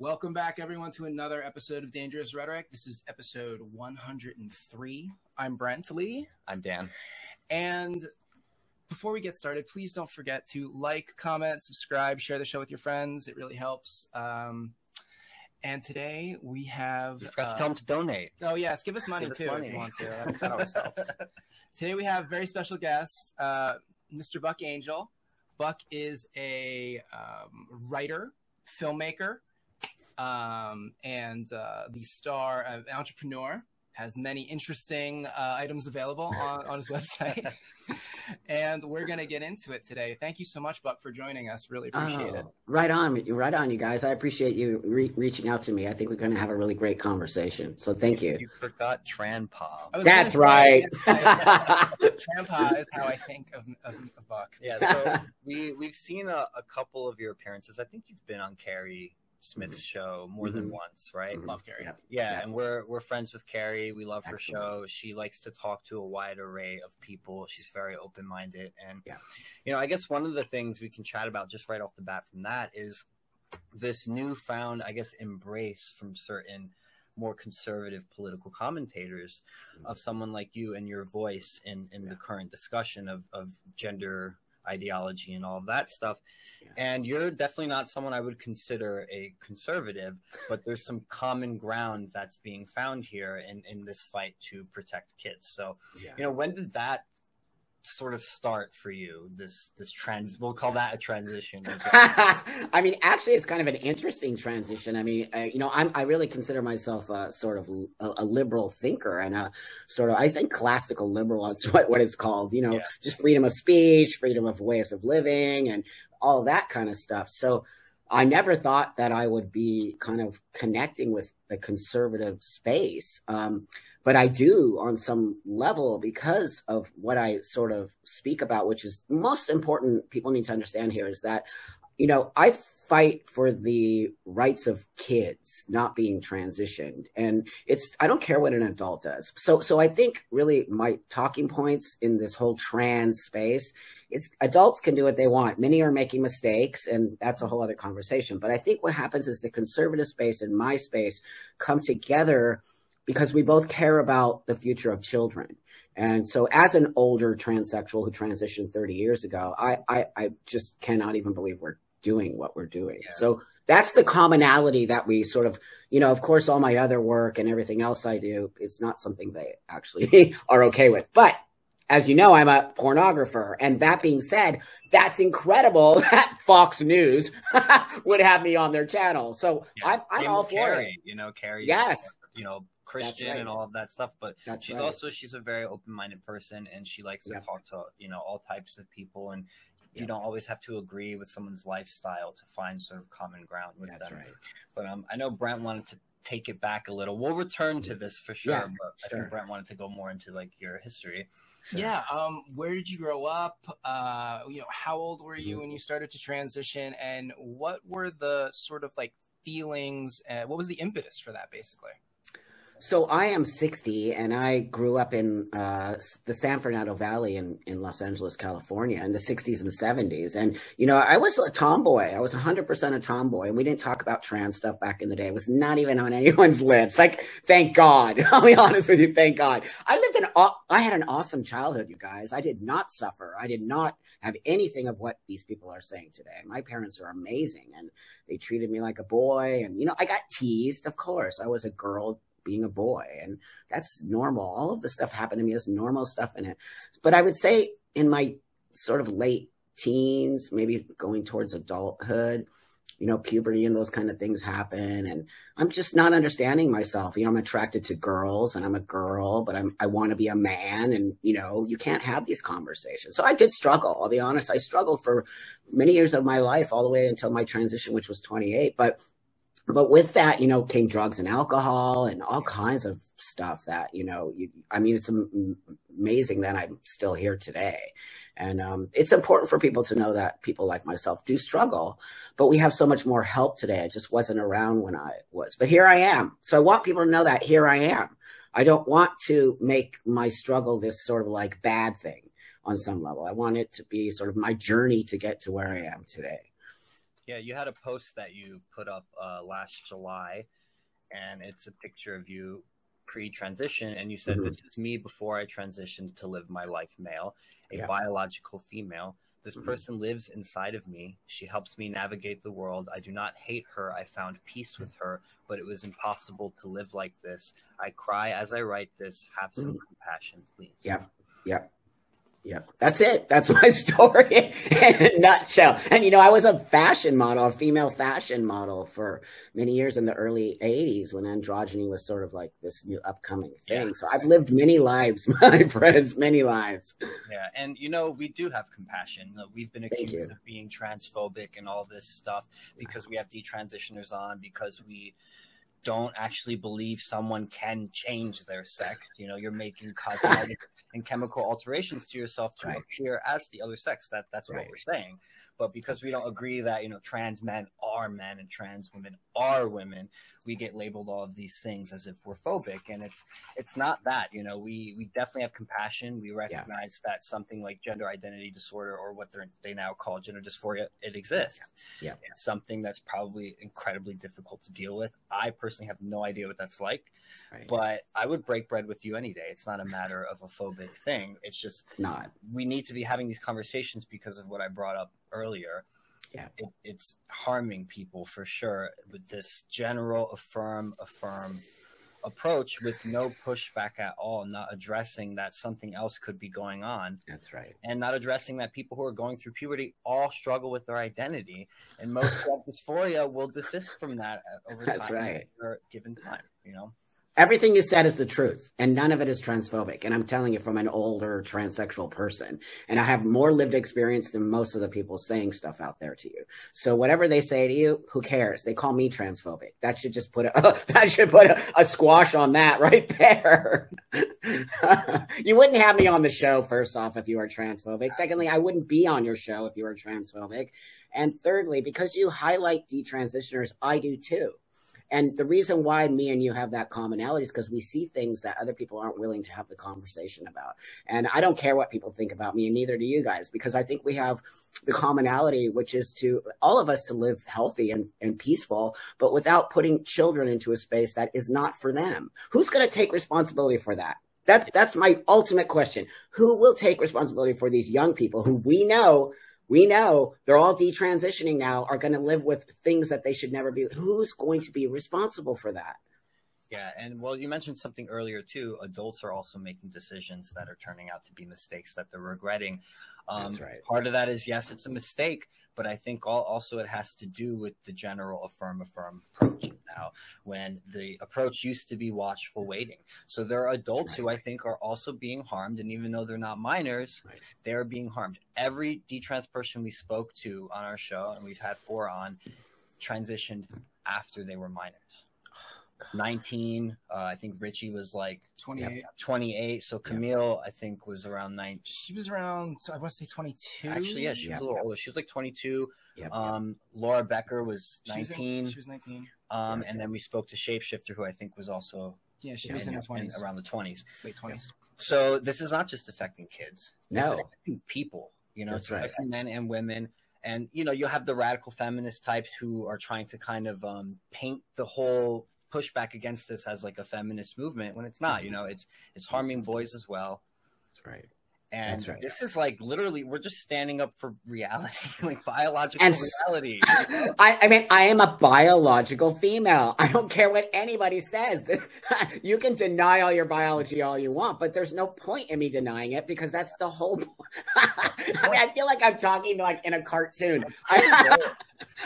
Welcome back, everyone, to another episode of Dangerous Rhetoric. This is episode 103. I'm Brent Lee. I'm Dan. And before we get started, please don't forget to like, comment, subscribe, share the show with your friends. It really helps. Um, and today we have. You forgot uh, to tell them to donate. Oh, yes. Give us money, give too, us money. if you want to. That always helps. Today we have a very special guest, uh, Mr. Buck Angel. Buck is a um, writer, filmmaker, um, and uh, the star of Entrepreneur has many interesting uh, items available on, on his website. and we're going to get into it today. Thank you so much, Buck, for joining us. Really appreciate oh, it. Right on. Right on, you guys. I appreciate you re- reaching out to me. I think we're going to have a really great conversation. So thank you. You forgot Tranpa. That's right. Tranpa is how I think of, of, of Buck. Yeah, so we, we've seen a, a couple of your appearances. I think you've been on Carrie Smith's show more mm-hmm. than once, right? Mm-hmm. Love Carrie. Yeah. yeah. and we're we're friends with Carrie. We love Excellent. her show. She likes to talk to a wide array of people. She's very open minded, and yeah. you know, I guess one of the things we can chat about just right off the bat from that is this newfound, I guess, embrace from certain more conservative political commentators mm-hmm. of someone like you and your voice in in yeah. the current discussion of of gender ideology and all of that stuff. Yeah. And you're definitely not someone I would consider a conservative, but there's some common ground that's being found here in, in this fight to protect kids. So, yeah. you know, when did that sort of start for you this this trans we'll call that a transition. I mean actually it's kind of an interesting transition. I mean uh, you know i'm i really consider myself a sort of a, a, liberal thinker and a sort of i think classical liberal that's what, what it's called you know yeah. just freedom of speech freedom of ways of living and all that kind of stuff. So I never thought that I would be kind of connecting with the conservative space. Um, but I do on some level because of what I sort of speak about, which is most important people need to understand here is that, you know, I fight for the rights of kids not being transitioned. And it's i don't care what an adult does. So so i think really my talking points in this whole trans space is adults can do what they want. Many are making mistakes and that's a whole other conversation. But i think what happens is the conservative space and my space come together because we both care about the future of children. And so, as an older transsexual who transitioned 30 years ago, I, I, I just cannot even believe we're doing what we're doing. Yeah. So that's the commonality that we sort of, you know, of course, all my other work and everything else I do, it's not something they actually are okay with. But as you know, I'm a pornographer. And that being said, that's incredible that Fox News would have me on their channel. So yeah, I'm, I'm all for Carrie, it. You know, Carrie. Yes. You know, Christian right. and all of that stuff, but that's she's right. also she's a very open-minded person and she likes to talk to you know all types of people and you don't always have to agree with someone's lifestyle to find sort of common ground with That's them. Right. But um, I know Brent wanted to take it back a little. We'll return to this for sure, yeah, but sure. I think Brent wanted to go more into like your history. Sure. Yeah. Um, where did you grow up? Uh, you know, how old were you mm-hmm. when you started to transition, and what were the sort of like feelings? Uh, what was the impetus for that, basically? So I am 60 and I grew up in uh, the San Fernando Valley in, in Los Angeles, California in the 60s and 70s. And, you know, I was a tomboy. I was 100% a tomboy. And we didn't talk about trans stuff back in the day. It was not even on anyone's lips. Like, thank God. I'll be honest with you. Thank God. I lived an, I had an awesome childhood, you guys. I did not suffer. I did not have anything of what these people are saying today. My parents are amazing and they treated me like a boy. And, you know, I got teased, of course. I was a girl being a boy. And that's normal. All of the stuff happened to me as normal stuff in it. But I would say in my sort of late teens, maybe going towards adulthood, you know, puberty and those kind of things happen. And I'm just not understanding myself. You know, I'm attracted to girls and I'm a girl, but I'm, I want to be a man. And, you know, you can't have these conversations. So I did struggle. I'll be honest. I struggled for many years of my life, all the way until my transition, which was 28. But but with that, you know, came drugs and alcohol and all kinds of stuff that, you know, you, I mean, it's amazing that I'm still here today. And um, it's important for people to know that people like myself do struggle, but we have so much more help today. I just wasn't around when I was, but here I am. So I want people to know that here I am. I don't want to make my struggle this sort of like bad thing on some level. I want it to be sort of my journey to get to where I am today. Yeah, you had a post that you put up uh, last July, and it's a picture of you pre-transition, and you said, mm-hmm. "This is me before I transitioned to live my life male, a yeah. biological female." This mm-hmm. person lives inside of me. She helps me navigate the world. I do not hate her. I found peace with her, but it was impossible to live like this. I cry as I write this. Have some mm-hmm. compassion, please. Yeah. Yeah. Yeah, that's it. That's my story in a nutshell. And you know, I was a fashion model, a female fashion model for many years in the early 80s when androgyny was sort of like this new upcoming thing. Yeah. So I've lived many lives, my friends, many lives. Yeah, and you know, we do have compassion. Uh, we've been accused of being transphobic and all this stuff because we have detransitioners on because we don't actually believe someone can change their sex. You know, you're making cosmetic and chemical alterations to yourself to right. appear as the other sex. That that's right. what we're saying. But because we don't agree that, you know, trans men are men and trans women are women, we get labeled all of these things as if we're phobic. And it's it's not that, you know, we we definitely have compassion. We recognize yeah. that something like gender identity disorder or what they now call gender dysphoria, it exists. Yeah. It's something that's probably incredibly difficult to deal with. I personally have no idea what that's like. Right. But I would break bread with you any day. It's not a matter of a phobic thing. It's just it's not. We need to be having these conversations because of what I brought up earlier. Yeah, it, it's harming people for sure with this general affirm affirm approach with no pushback at all, not addressing that something else could be going on. That's right. And not addressing that people who are going through puberty all struggle with their identity. And most self dysphoria will desist from that uh, over That's time. That's right. given time, you know? Everything you said is the truth, and none of it is transphobic. And I'm telling you from an older transsexual person. And I have more lived experience than most of the people saying stuff out there to you. So whatever they say to you, who cares? They call me transphobic. That should just put a, that should put a, a squash on that right there. you wouldn't have me on the show, first off, if you were transphobic. Secondly, I wouldn't be on your show if you were transphobic. And thirdly, because you highlight detransitioners, I do too. And the reason why me and you have that commonality is because we see things that other people aren't willing to have the conversation about. And I don't care what people think about me, and neither do you guys, because I think we have the commonality, which is to all of us to live healthy and, and peaceful, but without putting children into a space that is not for them. Who's going to take responsibility for that? That, that's my ultimate question. Who will take responsibility for these young people who we know we know they're all detransitioning now, are going to live with things that they should never be. Who's going to be responsible for that? Yeah, and well, you mentioned something earlier too. Adults are also making decisions that are turning out to be mistakes that they're regretting. Um, That's right. Part of that is yes, it's a mistake, but I think all, also it has to do with the general affirm affirm approach now. When the approach used to be watchful waiting, so there are adults right. who I think are also being harmed, and even though they're not minors, right. they are being harmed. Every detrans person we spoke to on our show, and we've had four on, transitioned after they were minors. 19. Uh, I think Richie was like 28. 28. So Camille, I think, was around nine. She was around, I want to say 22. Actually, yeah, she was a little older. She was like 22. Um, Laura Becker was 19. She was, she was 19. Um, and then we spoke to Shapeshifter, who I think was also yeah, she was in, her 20s. In, around the 20s. Late 20s. So this is not just affecting kids. No. It's affecting people. You know, That's it's affecting right. men and women and you know you have the radical feminist types who are trying to kind of um, paint the whole pushback against this as like a feminist movement when it's not. You mm-hmm. know, it's it's harming boys as well. That's right. And right. this is like literally, we're just standing up for reality, like biological and reality. I, I mean, I am a biological female. I don't care what anybody says. you can deny all your biology all you want, but there's no point in me denying it because that's the whole. I mean, I feel like I'm talking like in a cartoon.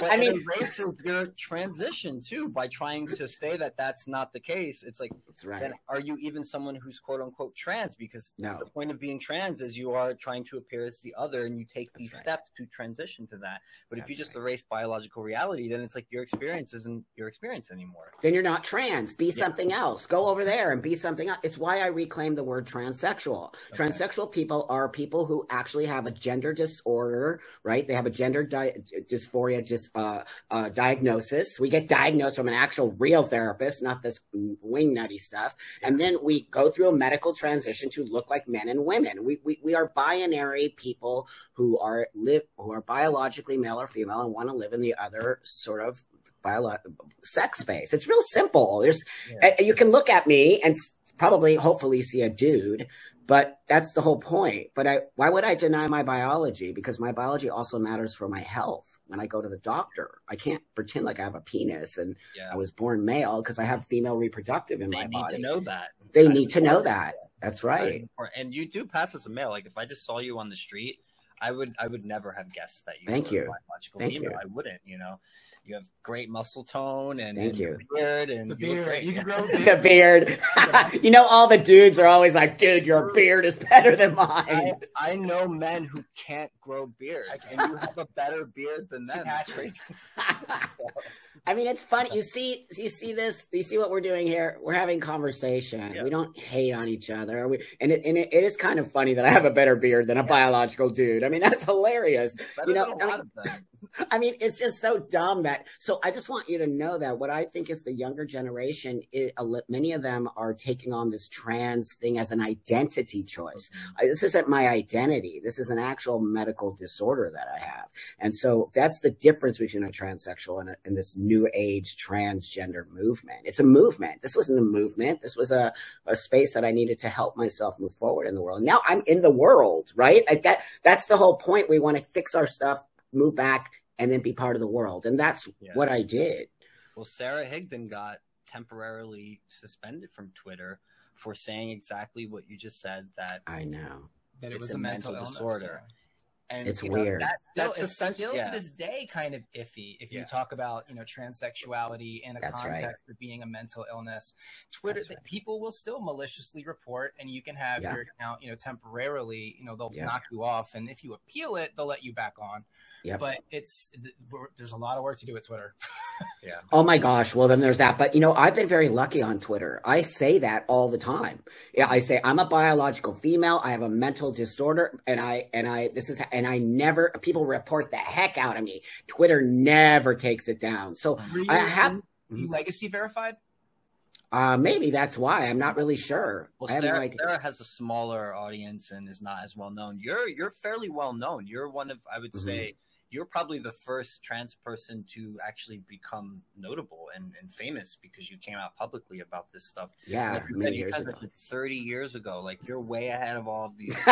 But I mean, erases your transition too by trying to say that that's not the case. It's like, that's right. Then are you even someone who's quote unquote trans? Because no. the point of being trans is you are trying to appear as the other, and you take that's these right. steps to transition to that. But that's if you just right. erase biological reality, then it's like your experience isn't your experience anymore. Then you're not trans. Be yeah. something else. Go over there and be something else. It's why I reclaim the word transsexual. Okay. Transsexual people are people who actually have a gender disorder, right? They have a gender di- dysphoria, just uh, uh, diagnosis. We get diagnosed from an actual real therapist, not this wing nutty stuff. And then we go through a medical transition to look like men and women. We, we, we are binary people who are live who are biologically male or female and want to live in the other sort of bio sex space. It's real simple. There's yeah. you can look at me and probably hopefully see a dude, but that's the whole point. But I why would I deny my biology? Because my biology also matters for my health. When I go to the doctor, I can't pretend like I have a penis and yeah. I was born male because I have female reproductive in they my body. They need to know that. They need to know that. That's right. And you do pass as a male. Like if I just saw you on the street, I would I would never have guessed that you Thank you. biological Thank female. You. I wouldn't, you know you have great muscle tone and, Thank and you. beard and the you beard. You can grow the beard. you know, all the dudes are always like, "Dude, your beard is better than mine." I, I know men who can't grow beards, and you have a better beard than them. I mean, it's funny. You see, you see this. You see what we're doing here. We're having conversation. Yeah. We don't hate on each other. We, and it, and it, it is kind of funny that I have a better beard than a yeah. biological dude. I mean, that's hilarious. Better you know, I mean, I mean, it's just so dumb that. So I just want you to know that what I think is the younger generation, it, many of them are taking on this trans thing as an identity choice. Mm-hmm. This isn't my identity. This is an actual medical disorder that I have, and so that's the difference between a transsexual and, a, and this new age transgender movement. It's a movement. This wasn't a movement. This was a, a space that I needed to help myself move forward in the world. Now I'm in the world, right? Like that. That's the whole point. We want to fix our stuff, move back and then be part of the world. And that's yeah. what I did. Well, Sarah Higdon got temporarily suspended from Twitter for saying exactly what you just said that I know that it was a, a mental, mental disorder. And it's weird. Know, that, that's it's still yeah. to this day kind of iffy if yeah. you talk about you know transsexuality in a that's context right. of being a mental illness. Twitter, right. people will still maliciously report, and you can have yeah. your account you know temporarily. You know they'll knock you off, and if you appeal it, they'll let you back on. Yep. But it's there's a lot of work to do with Twitter. yeah. Oh my gosh. Well, then there's that. But you know, I've been very lucky on Twitter. I say that all the time. Yeah, I say I'm a biological female. I have a mental disorder, and I and I this is and I never people report the heck out of me. Twitter never takes it down. So I have you legacy verified. Uh, maybe that's why. I'm not really sure. Well, Sarah, no Sarah, has a smaller audience and is not as well known. You're you're fairly well known. You're one of I would mm-hmm. say you're probably the first trans person to actually become notable and, and famous because you came out publicly about this stuff. Yeah, like many years ago. 30 years ago. Like you're way ahead of all of these.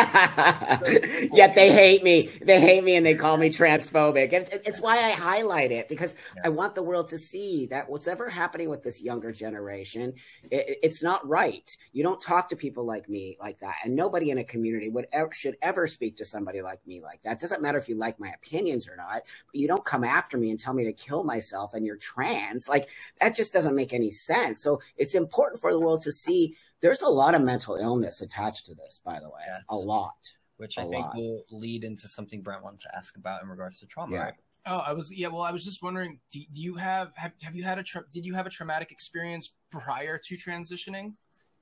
Yet they hate me. They hate me and they call me transphobic. It's, it's why I highlight it because yeah. I want the world to see that what's ever happening with this younger generation, it, it's not right. You don't talk to people like me like that, and nobody in a community would ever, should ever speak to somebody like me like that. It doesn't matter if you like my opinions or not, but you don't come after me and tell me to kill myself and you're trans. Like that just doesn't make any sense. So it's important for the world to see there's a lot of mental illness attached to this, by the way. Yes. A lot. Which I think lot. will lead into something Brent wanted to ask about in regards to trauma. Yeah. Right? Oh, I was yeah. Well, I was just wondering, do, do you have, have have you had a tra- did you have a traumatic experience prior to transitioning?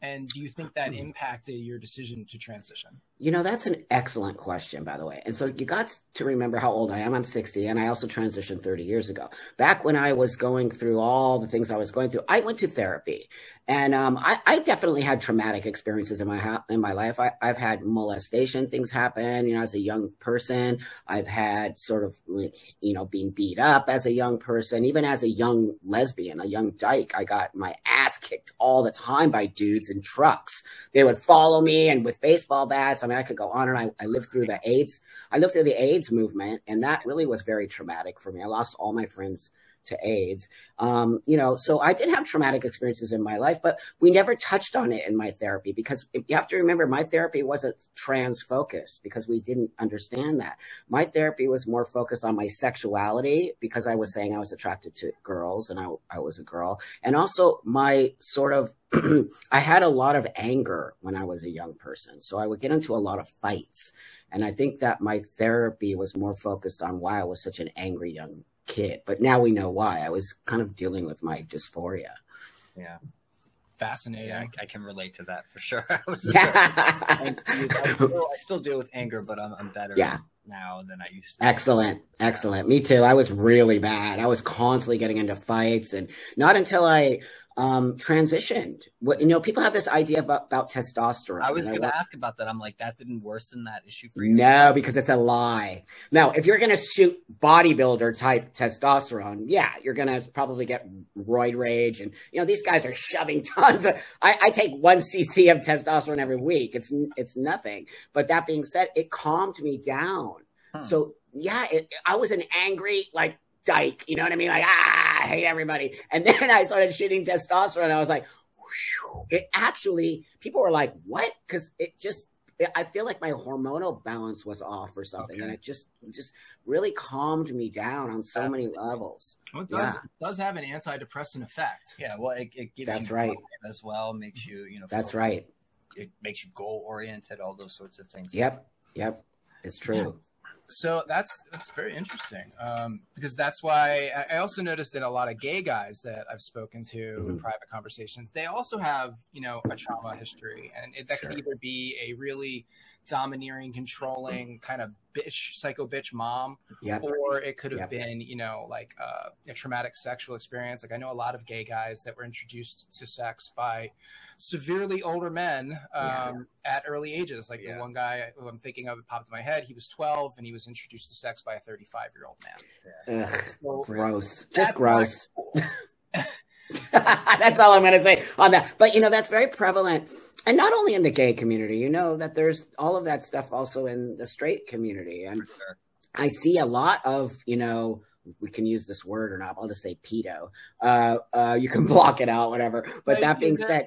And do you think that hmm. impacted your decision to transition? You know, that's an excellent question, by the way. And so you got to remember how old I am. I'm 60, and I also transitioned 30 years ago. Back when I was going through all the things I was going through, I went to therapy, and um, I, I, definitely had traumatic experiences in my ha- in my life. I, have had molestation things happen. You know, as a young person, I've had sort of you know being beat up as a young person, even as a young lesbian, a young dyke. I got my ass kicked all the time by dudes in trucks. They would follow me and with baseball bats. I mean, I could go on and I, I lived through the AIDS. I lived through the AIDS movement, and that really was very traumatic for me. I lost all my friends to AIDS. Um, you know, so I did have traumatic experiences in my life, but we never touched on it in my therapy because you have to remember my therapy wasn't trans focused because we didn't understand that. My therapy was more focused on my sexuality because I was saying I was attracted to girls and I, I was a girl. And also my sort of I had a lot of anger when I was a young person. So I would get into a lot of fights. And I think that my therapy was more focused on why I was such an angry young kid, but now we know why. I was kind of dealing with my dysphoria. Yeah. Fascinating. Yeah, I, I can relate to that for sure. I, was, I, I, still, I, still, deal with anger, but I'm, I'm better. Yeah. now than I used to. Excellent. Excellent. Me too. I was really bad. I was constantly getting into fights and not until I um, transitioned. What you know, people have this idea about, about testosterone. I was going to ask about that. I'm like, that didn't worsen that issue for you. No, because it's a lie. Now, if you're going to shoot bodybuilder type testosterone, yeah, you're going to probably get roid rage, and you know these guys are shoving tons of. I, I take one cc of testosterone every week. It's it's nothing. But that being said, it calmed me down. Hmm. So yeah, it, I was an angry like dyke. You know what I mean? Like, ah, hate everybody. And then I started shooting testosterone. I was like, whew. it actually, people were like, what? Because it just, I feel like my hormonal balance was off or something, okay. and it just just really calmed me down on so many levels. Well, it does yeah. does have an antidepressant effect. Yeah, well, it, it gives that's you right as well. Makes you you know that's right. It makes you goal oriented. All those sorts of things. Yep, yep, it's true so that's that's very interesting um, because that's why I also noticed that a lot of gay guys that I've spoken to mm-hmm. in private conversations, they also have you know a trauma history, and it, that sure. could either be a really domineering, controlling kind of bitch, psycho bitch mom, yep. or it could have yep. been, you know, like uh, a traumatic sexual experience. Like I know a lot of gay guys that were introduced to sex by severely older men um, yeah. at early ages. Like yeah. the one guy who I'm thinking of, it popped in my head. He was 12 and he was introduced to sex by a 35 year old man. Ugh, so, gross. Just gross. that's all I'm going to say on that. But you know, that's very prevalent and not only in the gay community, you know that there's all of that stuff also in the straight community, and sure. I see a lot of you know we can use this word or not. I'll just say pedo. Uh, uh, you can block it out, whatever. But that being said,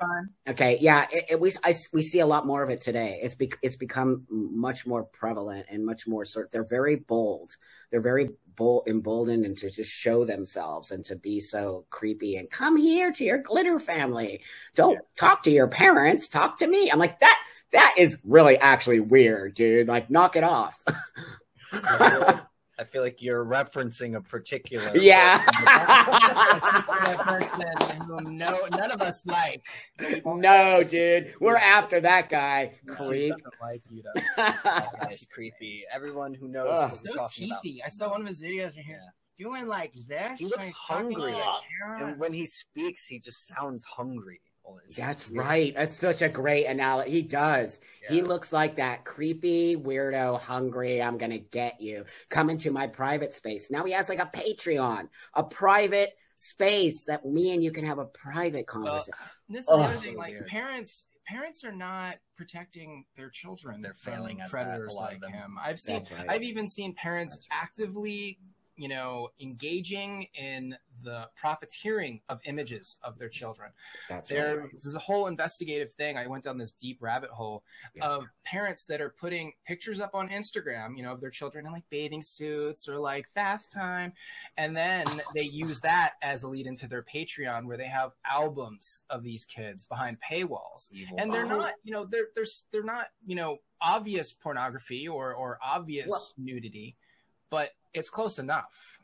okay, yeah, it, it, we I, we see a lot more of it today. It's be, it's become much more prevalent and much more sort. They're very bold. They're very bold, emboldened, and to just show themselves and to be so creepy and come here to your glitter family. Don't yeah. talk to your parents. Talk to me. I'm like that. That is really actually weird, dude. Like, knock it off. I feel like you're referencing a particular. Yeah. whom no, none of us like. No, dude, we're after that guy. Creep. Doesn't like you. That's creepy. Everyone who knows. Ugh. So teethy. About. I saw one of his videos right here. Yeah doing like this. He looks hungry. And when he speaks, he just sounds hungry. That's right. That's such a great analogy. He does. Yeah. He looks like that creepy weirdo, hungry. I'm gonna get you. Come into my private space. Now he has like a Patreon, a private space that me and you can have a private conversation. Uh, this is oh. the other thing. Like parents, parents are not protecting their children. They're failing predators like him. I've seen. Right. I've even seen parents right. actively you know, engaging in the profiteering of images of their children. That's there, right. There's a whole investigative thing. I went down this deep rabbit hole yeah. of parents that are putting pictures up on Instagram, you know, of their children in like bathing suits or like bath time. And then they use that as a lead into their Patreon where they have albums of these kids behind paywalls. Evil. And they're oh. not, you know, they're, they're, they're not, you know, obvious pornography or, or obvious well, nudity, but it's close enough.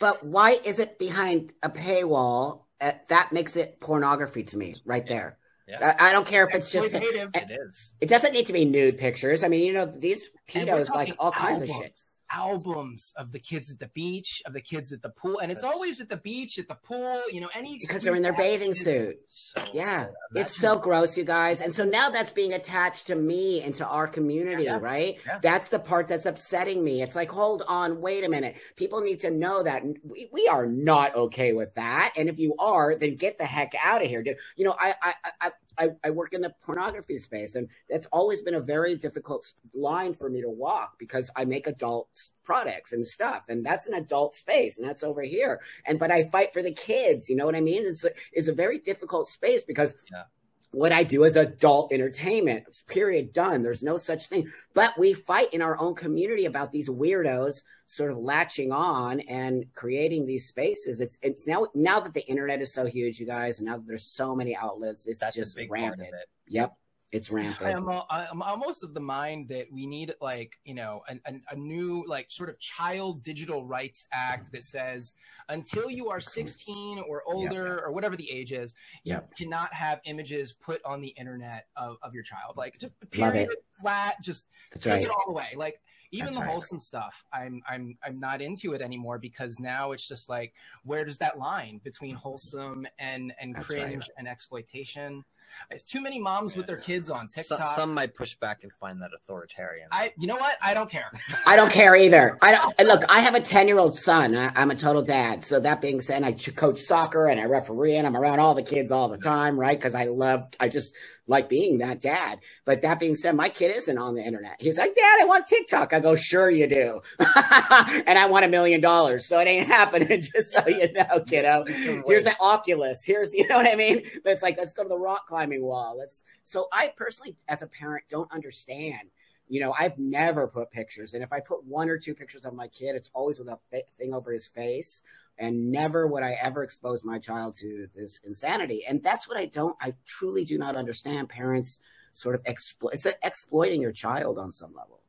but why is it behind a paywall? Uh, that makes it pornography to me, right there. Yeah. I, I, don't care if it's just it is. It doesn't need to be nude pictures. I mean, you know, these pedos like all kinds albums. of shit albums of the kids at the beach, of the kids at the pool, and it's That's... always at the beach, at the pool. You know, any because they're in their bathing suit. So, yeah, it's so gross, you guys. And so now that's being attached to me and to our community, yeah, right? Yeah. That's the part that's upsetting me. It's like, hold on, wait a minute. People need to know that we, we are not okay with that. And if you are, then get the heck out of here, dude. You know, I I I, I, I work in the pornography space, and that's always been a very difficult line for me to walk because I make adult products and stuff, and that's an adult space, and that's over here. And but I fight for the kids. You know what I mean? It's a, it's a very difficult space because. Yeah what I do is adult entertainment. Period. Done. There's no such thing. But we fight in our own community about these weirdos sort of latching on and creating these spaces. It's it's now now that the internet is so huge, you guys, and now that there's so many outlets, it's That's just rampant. It. Yep. It's rampant. I'm, I'm almost of the mind that we need like you know a, a, a new like sort of child digital rights act that says until you are 16 or older yep. or whatever the age is, you yep. cannot have images put on the internet of, of your child. Like period, flat, just That's take right. it all away. Like even That's the right. wholesome stuff, I'm I'm I'm not into it anymore because now it's just like where does that line between mm-hmm. wholesome and and That's cringe right. and exploitation? It's too many moms with their kids on TikTok. Some, some, might push back and find that authoritarian. I, you know what? I don't care. I don't care either. I don't look. I have a ten-year-old son. I, am a total dad. So that being said, I coach soccer and I referee and I'm around all the kids all the time, right? Because I love. I just like being that dad. But that being said, my kid isn't on the internet. He's like, Dad, I want TikTok. I go, Sure, you do. and I want a million dollars. So it ain't happening, just so you know, kiddo. Here's an Oculus. Here's, you know what I mean? It's like, let's go to the rock climbing wall. Let's, so I personally, as a parent, don't understand. You know, I've never put pictures, and if I put one or two pictures of my kid, it's always with a thing over his face and never would I ever expose my child to this insanity. And that's what I don't, I truly do not understand parents sort of exploit, it's exploiting your child on some level.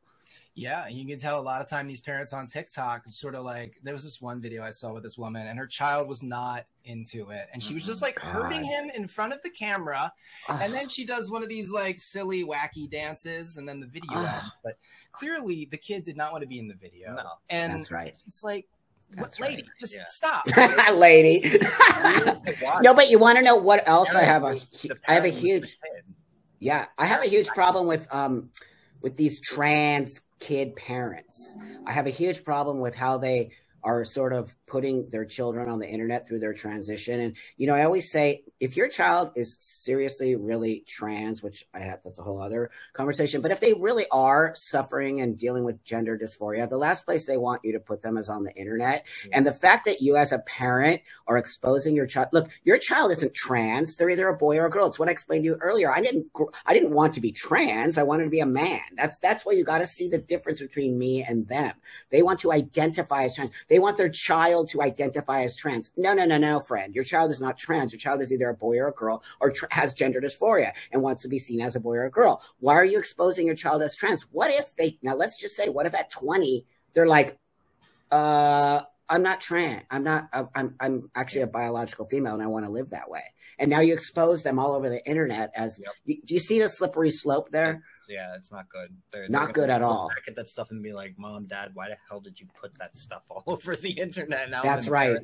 Yeah, and you can tell a lot of time these parents on TikTok sort of like there was this one video I saw with this woman and her child was not into it and she was just like God. hurting him in front of the camera and then she does one of these like silly wacky dances and then the video ends but clearly the kid did not want to be in the video. No, and that's right. It's like that's lady, right. just yeah. stop. lady. no, but you want to know what else I have a I have a huge Yeah, I have a huge problem with um with these trans kid parents. I have a huge problem with how they are sort of putting their children on the internet through their transition. And, you know, I always say if your child is seriously really trans, which I have, that's a whole other conversation, but if they really are suffering and dealing with gender dysphoria, the last place they want you to put them is on the internet. Yeah. And the fact that you as a parent are exposing your child, look, your child isn't trans. They're either a boy or a girl. It's what I explained to you earlier. I didn't, I didn't want to be trans. I wanted to be a man. That's, that's why you got to see the difference between me and them. They want to identify as trans. They want their child to identify as trans. No, no, no, no, friend. Your child is not trans. Your child is either a boy or a girl or tr- has gender dysphoria and wants to be seen as a boy or a girl. Why are you exposing your child as trans? What if they, now let's just say, what if at 20, they're like, uh, I'm not trans. I'm not. I'm. I'm actually a biological female, and I want to live that way. And now you expose them all over the internet as. Yep. You, do you see the slippery slope there? Yeah, it's not good. They're, not they're good at all. Back at that stuff and be like, "Mom, Dad, why the hell did you put that stuff all over the internet?" Now that's right.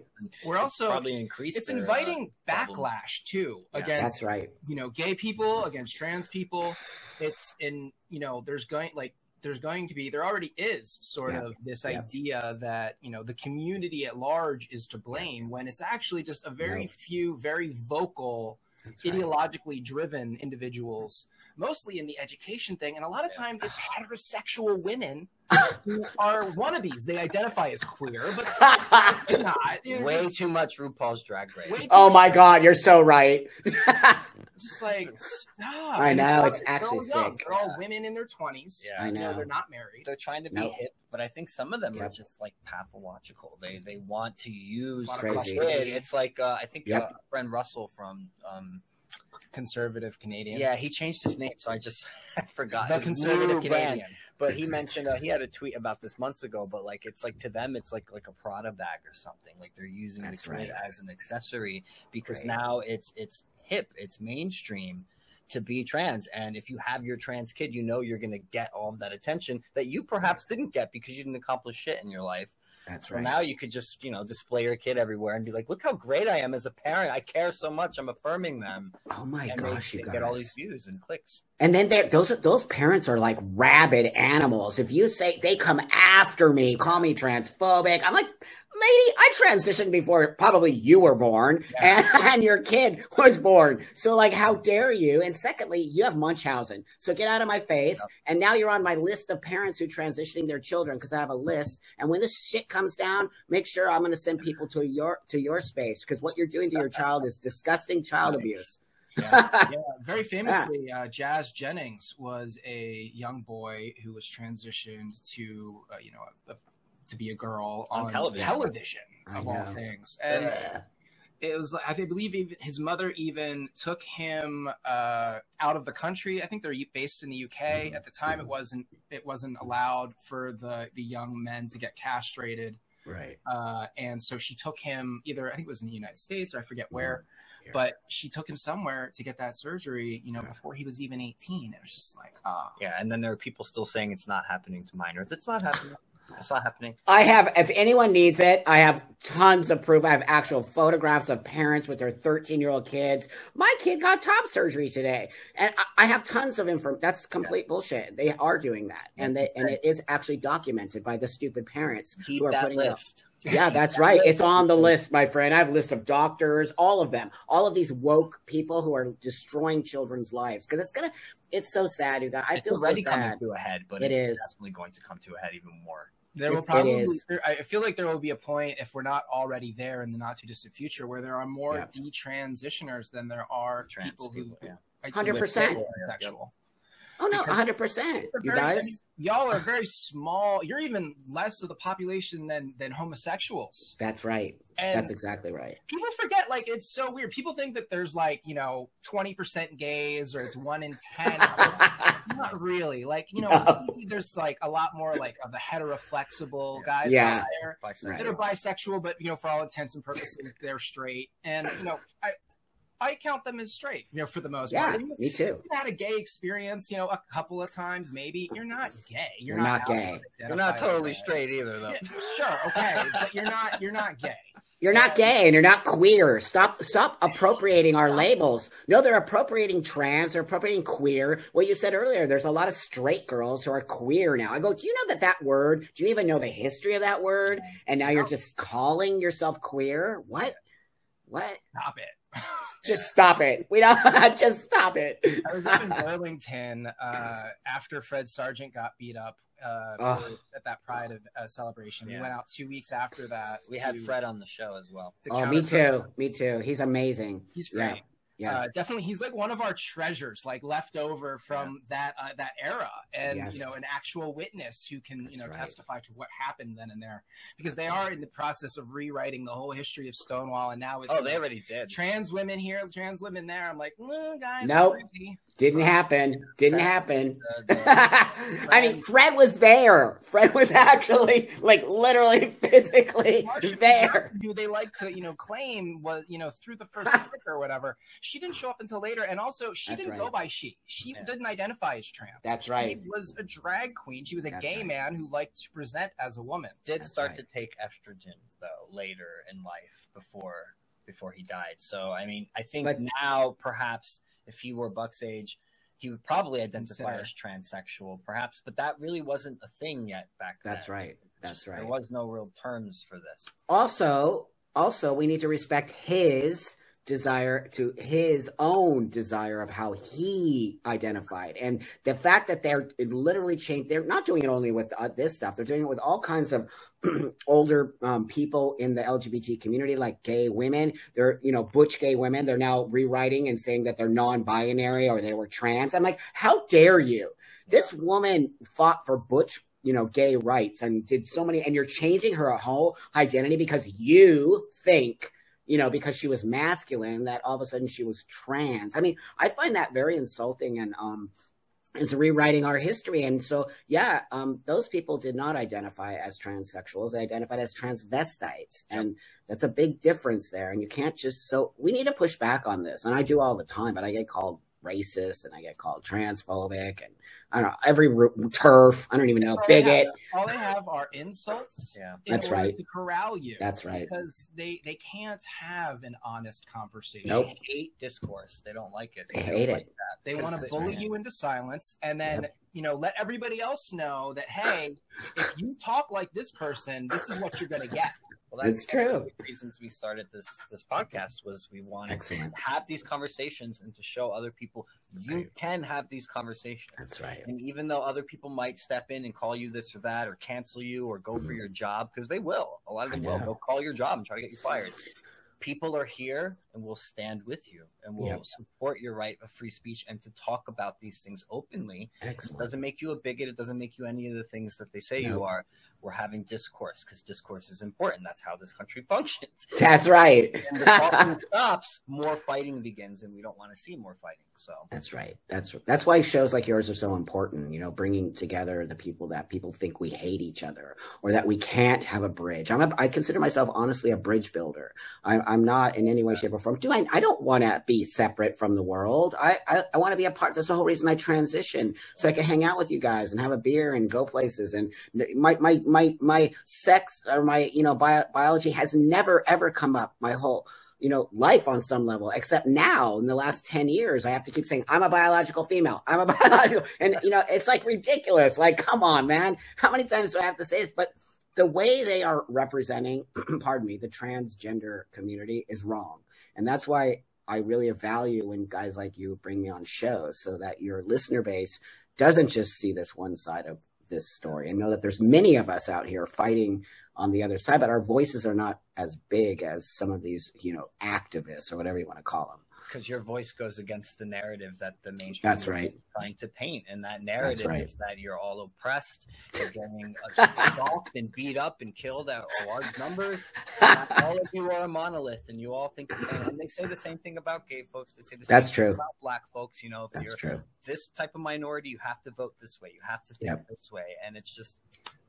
We're also probably increased. It's their, inviting uh, backlash too yeah. against. That's right. You know, gay people against trans people. It's in you know, there's going like there's going to be there already is sort yeah. of this yeah. idea that you know the community at large is to blame when it's actually just a very few very vocal That's ideologically right. driven individuals mostly in the education thing. And a lot of times it's heterosexual women who are wannabes. They identify as queer, but they're not. They're way just, too much RuPaul's Drag Race. Oh my God, you're so right. just like stop. I know it's actually they're sick. They're all women in their twenties. Yeah, I know. You know. They're not married. They're trying to be nope. hip, but I think some of them yep. are just like pathological. They they want to use crazy. It's like uh, I think yep. uh, friend Russell from. Um, conservative Canadian. Yeah, he changed his name, so I just forgot. The conservative Canadian. Brand. But he mentioned uh, he had a tweet about this months ago. But like, it's like to them, it's like like a Prada bag or something. Like they're using That's the kid right. as an accessory because right. now it's it's hip, it's mainstream to be trans. And if you have your trans kid, you know you're going to get all of that attention that you perhaps didn't get because you didn't accomplish shit in your life. That's so right. now you could just, you know, display your kid everywhere and be like, look how great I am as a parent. I care so much. I'm affirming them. Oh my and gosh, they, you they get all these views and clicks. And then those those parents are like rabid animals. If you say they come after me, call me transphobic, I'm like, lady, I transitioned before probably you were born yeah. and, and your kid was born. So like, how dare you? And secondly, you have Munchausen. So get out of my face. And now you're on my list of parents who transitioning their children because I have a list. And when this shit comes down, make sure I'm going to send people to your, to your space because what you're doing to your child is disgusting child nice. abuse. yeah, yeah, very famously, uh, Jazz Jennings was a young boy who was transitioned to, uh, you know, a, to be a girl on, on television, television of all things. And yeah. it was, I believe, even, his mother even took him uh, out of the country. I think they're based in the UK mm-hmm. at the time. It wasn't it wasn't allowed for the the young men to get castrated. Right. Uh, and so she took him either I think it was in the United States or I forget where. but she took him somewhere to get that surgery, you know, before he was even 18. It was just like, oh. Yeah, and then there are people still saying it's not happening to minors. It's not happening. It's not happening. I have, if anyone needs it, I have tons of proof. I have actual photographs of parents with their 13 year old kids. My kid got top surgery today, and I, have tons of information. That's complete yeah. bullshit. They are doing that, and they and it is actually documented by the stupid parents Keep who are putting list. Yeah, that's right. It's on the list, my friend. I have a list of doctors, all of them, all of these woke people who are destroying children's lives because it's gonna. It's so sad, you guys. I it's feel already so sad. coming to a head, but it it's is. definitely going to come to a head even more. There will probably. I feel like there will be a point if we're not already there in the not too distant future where there are more yeah. detransitioners than there are Trans people, who. Oh, hundred percent sexual. Oh no, hundred percent. You guys, mean, y'all are very small. You're even less of the population than than homosexuals. That's right. And That's exactly right. People forget, like it's so weird. People think that there's like you know twenty percent gays or it's one in ten. Not really. Like you know, no. there's like a lot more like of the heteroflexible guys yeah. out there that are bisexual, but you know, for all intents and purposes, they're straight. And you know, I I count them as straight, you know, for the most yeah, part. me too. You had a gay experience, you know, a couple of times, maybe. You're not gay. You're, you're not, not gay. You're not totally straight either, though. Yeah, sure, okay, but you're not. You're not gay. You're not gay and you're not queer. Stop stop appropriating our labels. No, they're appropriating trans, they're appropriating queer. What you said earlier, there's a lot of straight girls who are queer now. I go, do you know that that word, do you even know the history of that word? And now you're just calling yourself queer? What? What? Stop it. just stop it. We don't just stop it. I was up in Burlington uh, after Fred Sargeant got beat up uh, at that Pride of, uh, celebration. Yeah. We went out two weeks after that. We to, had Fred on the show as well. Oh, me too. Me too. He's amazing. He's great. Yeah yeah uh, definitely he's like one of our treasures like left over from yeah. that uh, that era and yes. you know an actual witness who can That's you know right. testify to what happened then and there because they are in the process of rewriting the whole history of stonewall and now it's oh they already did trans women here trans women there i'm like mm, guys nope didn't happen. Didn't happen. Uh, uh, I mean, Fred was there. Fred was actually, like, literally, physically there. Who they like to, you know, claim was, you know, through the first trick or whatever. She didn't show up until later, and also she That's didn't right. go by she. She yeah. didn't identify as trans. That's right. She was a drag queen. She was a That's gay right. man who liked to present as a woman. Did That's start right. to take estrogen though later in life before before he died. So I mean, I think but, now perhaps if he were Buck's age, he would probably identify as transsexual, perhaps, but that really wasn't a thing yet back then. That's right. That's Just, right. There was no real terms for this. Also, also, we need to respect his desire to his own desire of how he identified. And the fact that they're literally changed they're not doing it only with uh, this stuff. They're doing it with all kinds of older um, people in the lgbt community like gay women. They're you know butch gay women. They're now rewriting and saying that they're non-binary or they were trans. I'm like how dare you? This woman fought for butch you know gay rights and did so many and you're changing her whole identity because you think you know, because she was masculine, that all of a sudden she was trans. I mean, I find that very insulting and um is rewriting our history. And so, yeah, um, those people did not identify as transsexuals; they identified as transvestites, and that's a big difference there. And you can't just so we need to push back on this. And I do all the time, but I get called racist and I get called transphobic and I don't know every turf. I don't even know all bigot. They have, all they have are insults. yeah, that's right. To corral you. That's right. Because they they can't have an honest conversation. Nope. They hate discourse. They don't like it. They, they hate it. Like they want to bully you into silence and then yep. you know let everybody else know that hey, if you talk like this person, this is what you're going to get. Well, that's it's true. reasons we started this this podcast was we wanted Excellent. to have these conversations and to show other people you right. can have these conversations. That's right. And even though other people might step in and call you this or that, or cancel you, or go mm-hmm. for your job, because they will. A lot of them will. They'll call your job and try to get you fired. People are here and will stand with you and will yep. support your right of free speech and to talk about these things openly. Excellent. It doesn't make you a bigot. It doesn't make you any of the things that they say no. you are. We're having discourse because discourse is important. That's how this country functions. That's right. and the talking stops, more fighting begins, and we don't want to see more fighting. So that's right. That's that's why shows like yours are so important. You know, bringing together the people that people think we hate each other or that we can't have a bridge. I'm a, I consider myself honestly a bridge builder. I'm, I'm not in any way, shape, or form. Do I? I don't want to be separate from the world. I I, I want to be a part. That's the whole reason I transitioned, so I can hang out with you guys and have a beer and go places. And my my my my sex or my you know bio, biology has never ever come up my whole you know, life on some level, except now in the last 10 years, I have to keep saying, I'm a biological female. I'm a biological. And, you know, it's like ridiculous. Like, come on, man. How many times do I have to say this? But the way they are representing, pardon me, the transgender community is wrong. And that's why I really value when guys like you bring me on shows so that your listener base doesn't just see this one side of this story and know that there's many of us out here fighting on the other side, but our voices are not as big as some of these, you know, activists or whatever you want to call them. Because your voice goes against the narrative that the mainstream that's right trying to paint, and that narrative right. is that you're all oppressed, you're getting uh, assaulted and beat up and killed at large numbers. all of you are a monolith, and you all think the same. And they say the same thing about gay folks. They say the same that's thing true. about black folks. You know, if that's you're true. this type of minority, you have to vote this way. You have to think yep. this way, and it's just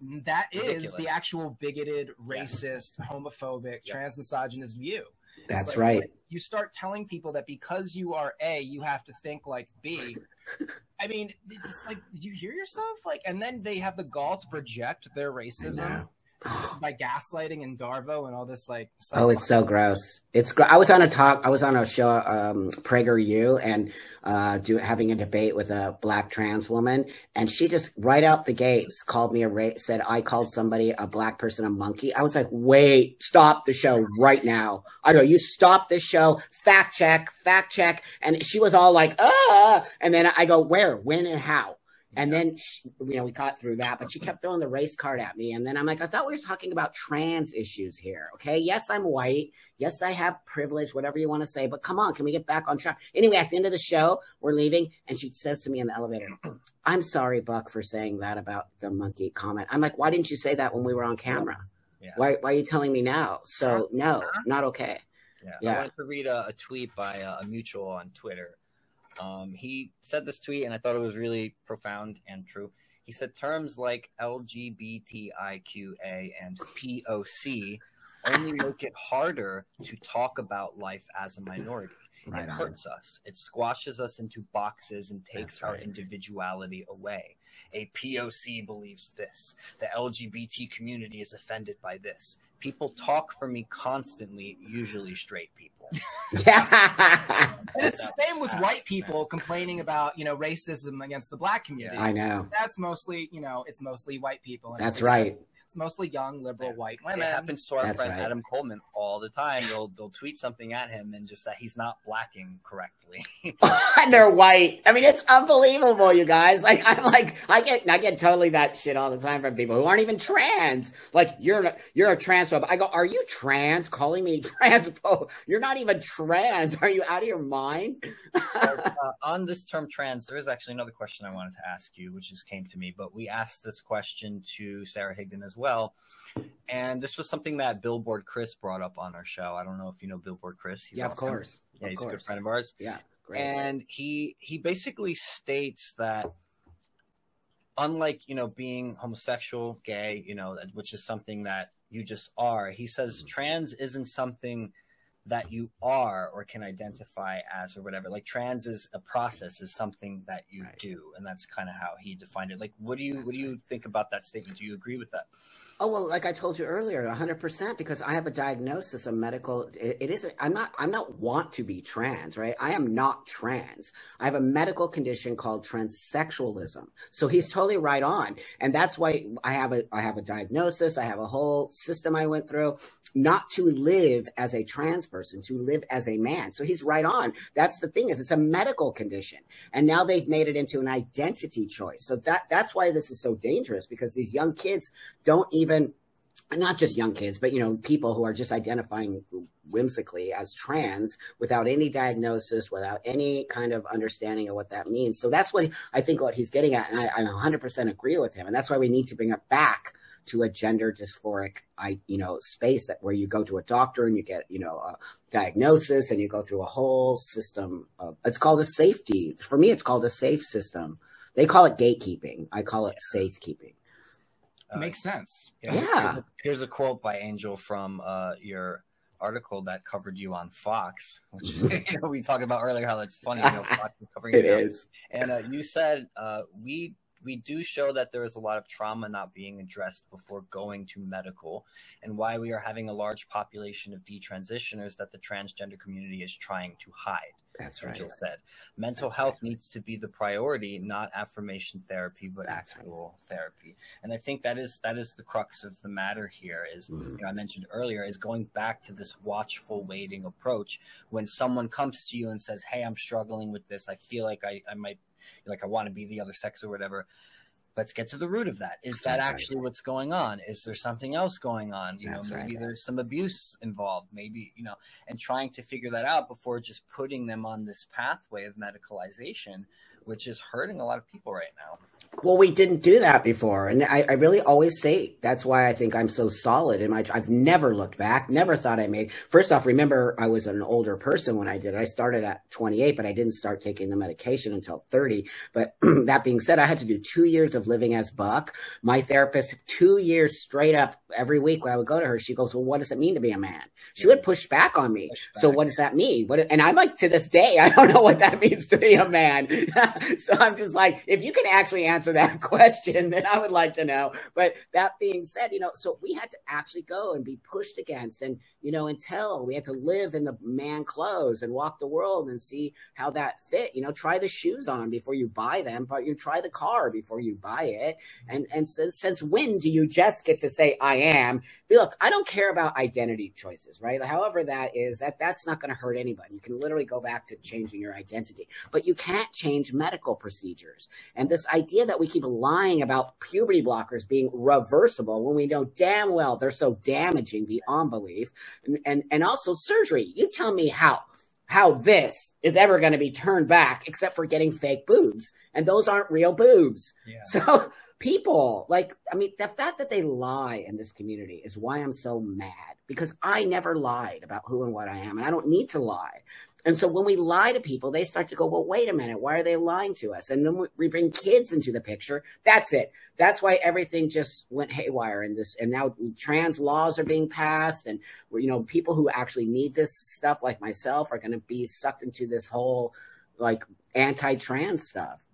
that Ridiculous. is the actual bigoted, racist, yeah. homophobic, yep. transmisogynist view. That's like, right. You start telling people that because you are A, you have to think like B. I mean, it's like, did you hear yourself? Like, and then they have the gall to project their racism by gaslighting and Darvo and all this like. Oh, it's so gross. It's. Gr- I was on a talk. I was on a show, um, PragerU, and uh, do having a debate with a black trans woman, and she just right out the gates called me a ra- said I called somebody a black person a monkey. I was like, wait, stop the show right now. I go, you stop this show. Fact check, fact check, and she was all like, ah, and then I go, where, when, and how. And then, she, you know, we caught through that, but she kept throwing the race card at me. And then I'm like, I thought we were talking about trans issues here. Okay. Yes, I'm white. Yes, I have privilege, whatever you want to say, but come on, can we get back on track? Anyway, at the end of the show, we're leaving. And she says to me in the elevator, I'm sorry, Buck, for saying that about the monkey comment. I'm like, why didn't you say that when we were on camera? Yeah. Why, why are you telling me now? So, no, not okay. Yeah. yeah. I wanted to read a, a tweet by a, a mutual on Twitter. Um, he said this tweet, and I thought it was really profound and true. He said terms like LGBTIQA and POC only make it harder to talk about life as a minority. Right it hurts us. It squashes us into boxes and takes right. our individuality away. A POC believes this. The LGBT community is offended by this. People talk for me constantly, usually straight people. yeah. and it's the same with white people complaining about, you know, racism against the black community. I know. That's mostly, you know, it's mostly white people. That's right. It's mostly young, liberal, yeah. white women. It happens to our That's friend right. Adam Coleman all the time. They'll they'll tweet something at him and just that he's not blacking correctly. and they're white. I mean, it's unbelievable, you guys. Like I'm like I get I get totally that shit all the time from people who aren't even trans. Like you're you're a transphobe. I go, are you trans? Calling me transphobe? You're not even trans. Are you out of your mind? so uh, on this term trans, there is actually another question I wanted to ask you, which just came to me. But we asked this question to Sarah Higdon as well. And this was something that Billboard Chris brought up on our show. I don't know if you know Billboard Chris. He's yeah, awesome. of course. Yeah, of he's course. a good friend of ours. Yeah, great. And he he basically states that unlike you know being homosexual, gay, you know, which is something that you just are, he says mm-hmm. trans isn't something that you are or can identify as or whatever. Like trans is a process, is something that you right. do, and that's kind of how he defined it. Like, what do you that's what do you think about that statement? Do you agree with that? Oh well, like I told you earlier, 100% because I have a diagnosis, a medical. It, it isn't. I'm not. I'm not want to be trans, right? I am not trans. I have a medical condition called transsexualism. So he's totally right on, and that's why I have a. I have a diagnosis. I have a whole system I went through, not to live as a trans person, to live as a man. So he's right on. That's the thing is, it's a medical condition, and now they've made it into an identity choice. So that that's why this is so dangerous because these young kids don't even not just young kids, but you know, people who are just identifying whimsically as trans without any diagnosis, without any kind of understanding of what that means. So that's what I think what he's getting at, and I, I 100% agree with him. And that's why we need to bring it back to a gender dysphoric, I you know, space that where you go to a doctor and you get you know a diagnosis and you go through a whole system. Of, it's called a safety. For me, it's called a safe system. They call it gatekeeping. I call it safekeeping. Uh, Makes sense. Yeah. yeah. Here's a quote by Angel from uh, your article that covered you on Fox, which is, you know, we talked about earlier how it's funny. You know, Fox covering it is. And uh, you said uh, we we do show that there is a lot of trauma not being addressed before going to medical, and why we are having a large population of detransitioners that the transgender community is trying to hide. That's right. Angel said mental That's health right. needs to be the priority, not affirmation therapy, but That's actual right. therapy. And I think that is that is the crux of the matter here. Is mm-hmm. you know, I mentioned earlier is going back to this watchful waiting approach. When someone comes to you and says, "Hey, I'm struggling with this. I feel like I, I might like I want to be the other sex or whatever." let's get to the root of that. Is that That's actually right. what's going on? Is there something else going on? You That's know, maybe right. there's some abuse involved, maybe, you know, and trying to figure that out before just putting them on this pathway of medicalization, which is hurting a lot of people right now. Well, we didn't do that before. And I, I, really always say that's why I think I'm so solid in my, I've never looked back, never thought I made, first off, remember I was an older person when I did it. I started at 28, but I didn't start taking the medication until 30. But that being said, I had to do two years of living as Buck. My therapist, two years straight up every week when I would go to her, she goes, well, what does it mean to be a man? She would push back on me. So what does that mean? What, and I'm like, to this day, I don't know what that means to be a man. so I'm just like, if you can actually answer answer that question, then I would like to know. But that being said, you know, so we had to actually go and be pushed against and, you know, until we had to live in the man clothes and walk the world and see how that fit. You know, try the shoes on before you buy them, but you try the car before you buy it. And and since, since when do you just get to say I am? Look, I don't care about identity choices, right? However, that is that that's not going to hurt anybody. You can literally go back to changing your identity, but you can't change medical procedures. And this idea that that we keep lying about puberty blockers being reversible when we know damn well they're so damaging beyond belief. And, and, and also surgery. You tell me how how this is ever going to be turned back except for getting fake boobs and those aren't real boobs yeah. so people like i mean the fact that they lie in this community is why i'm so mad because i never lied about who and what i am and i don't need to lie and so when we lie to people, they start to go, well, wait a minute, why are they lying to us? And then we bring kids into the picture. That's it. That's why everything just went haywire in this. And now trans laws are being passed. And, you know, people who actually need this stuff, like myself, are going to be sucked into this whole like anti trans stuff.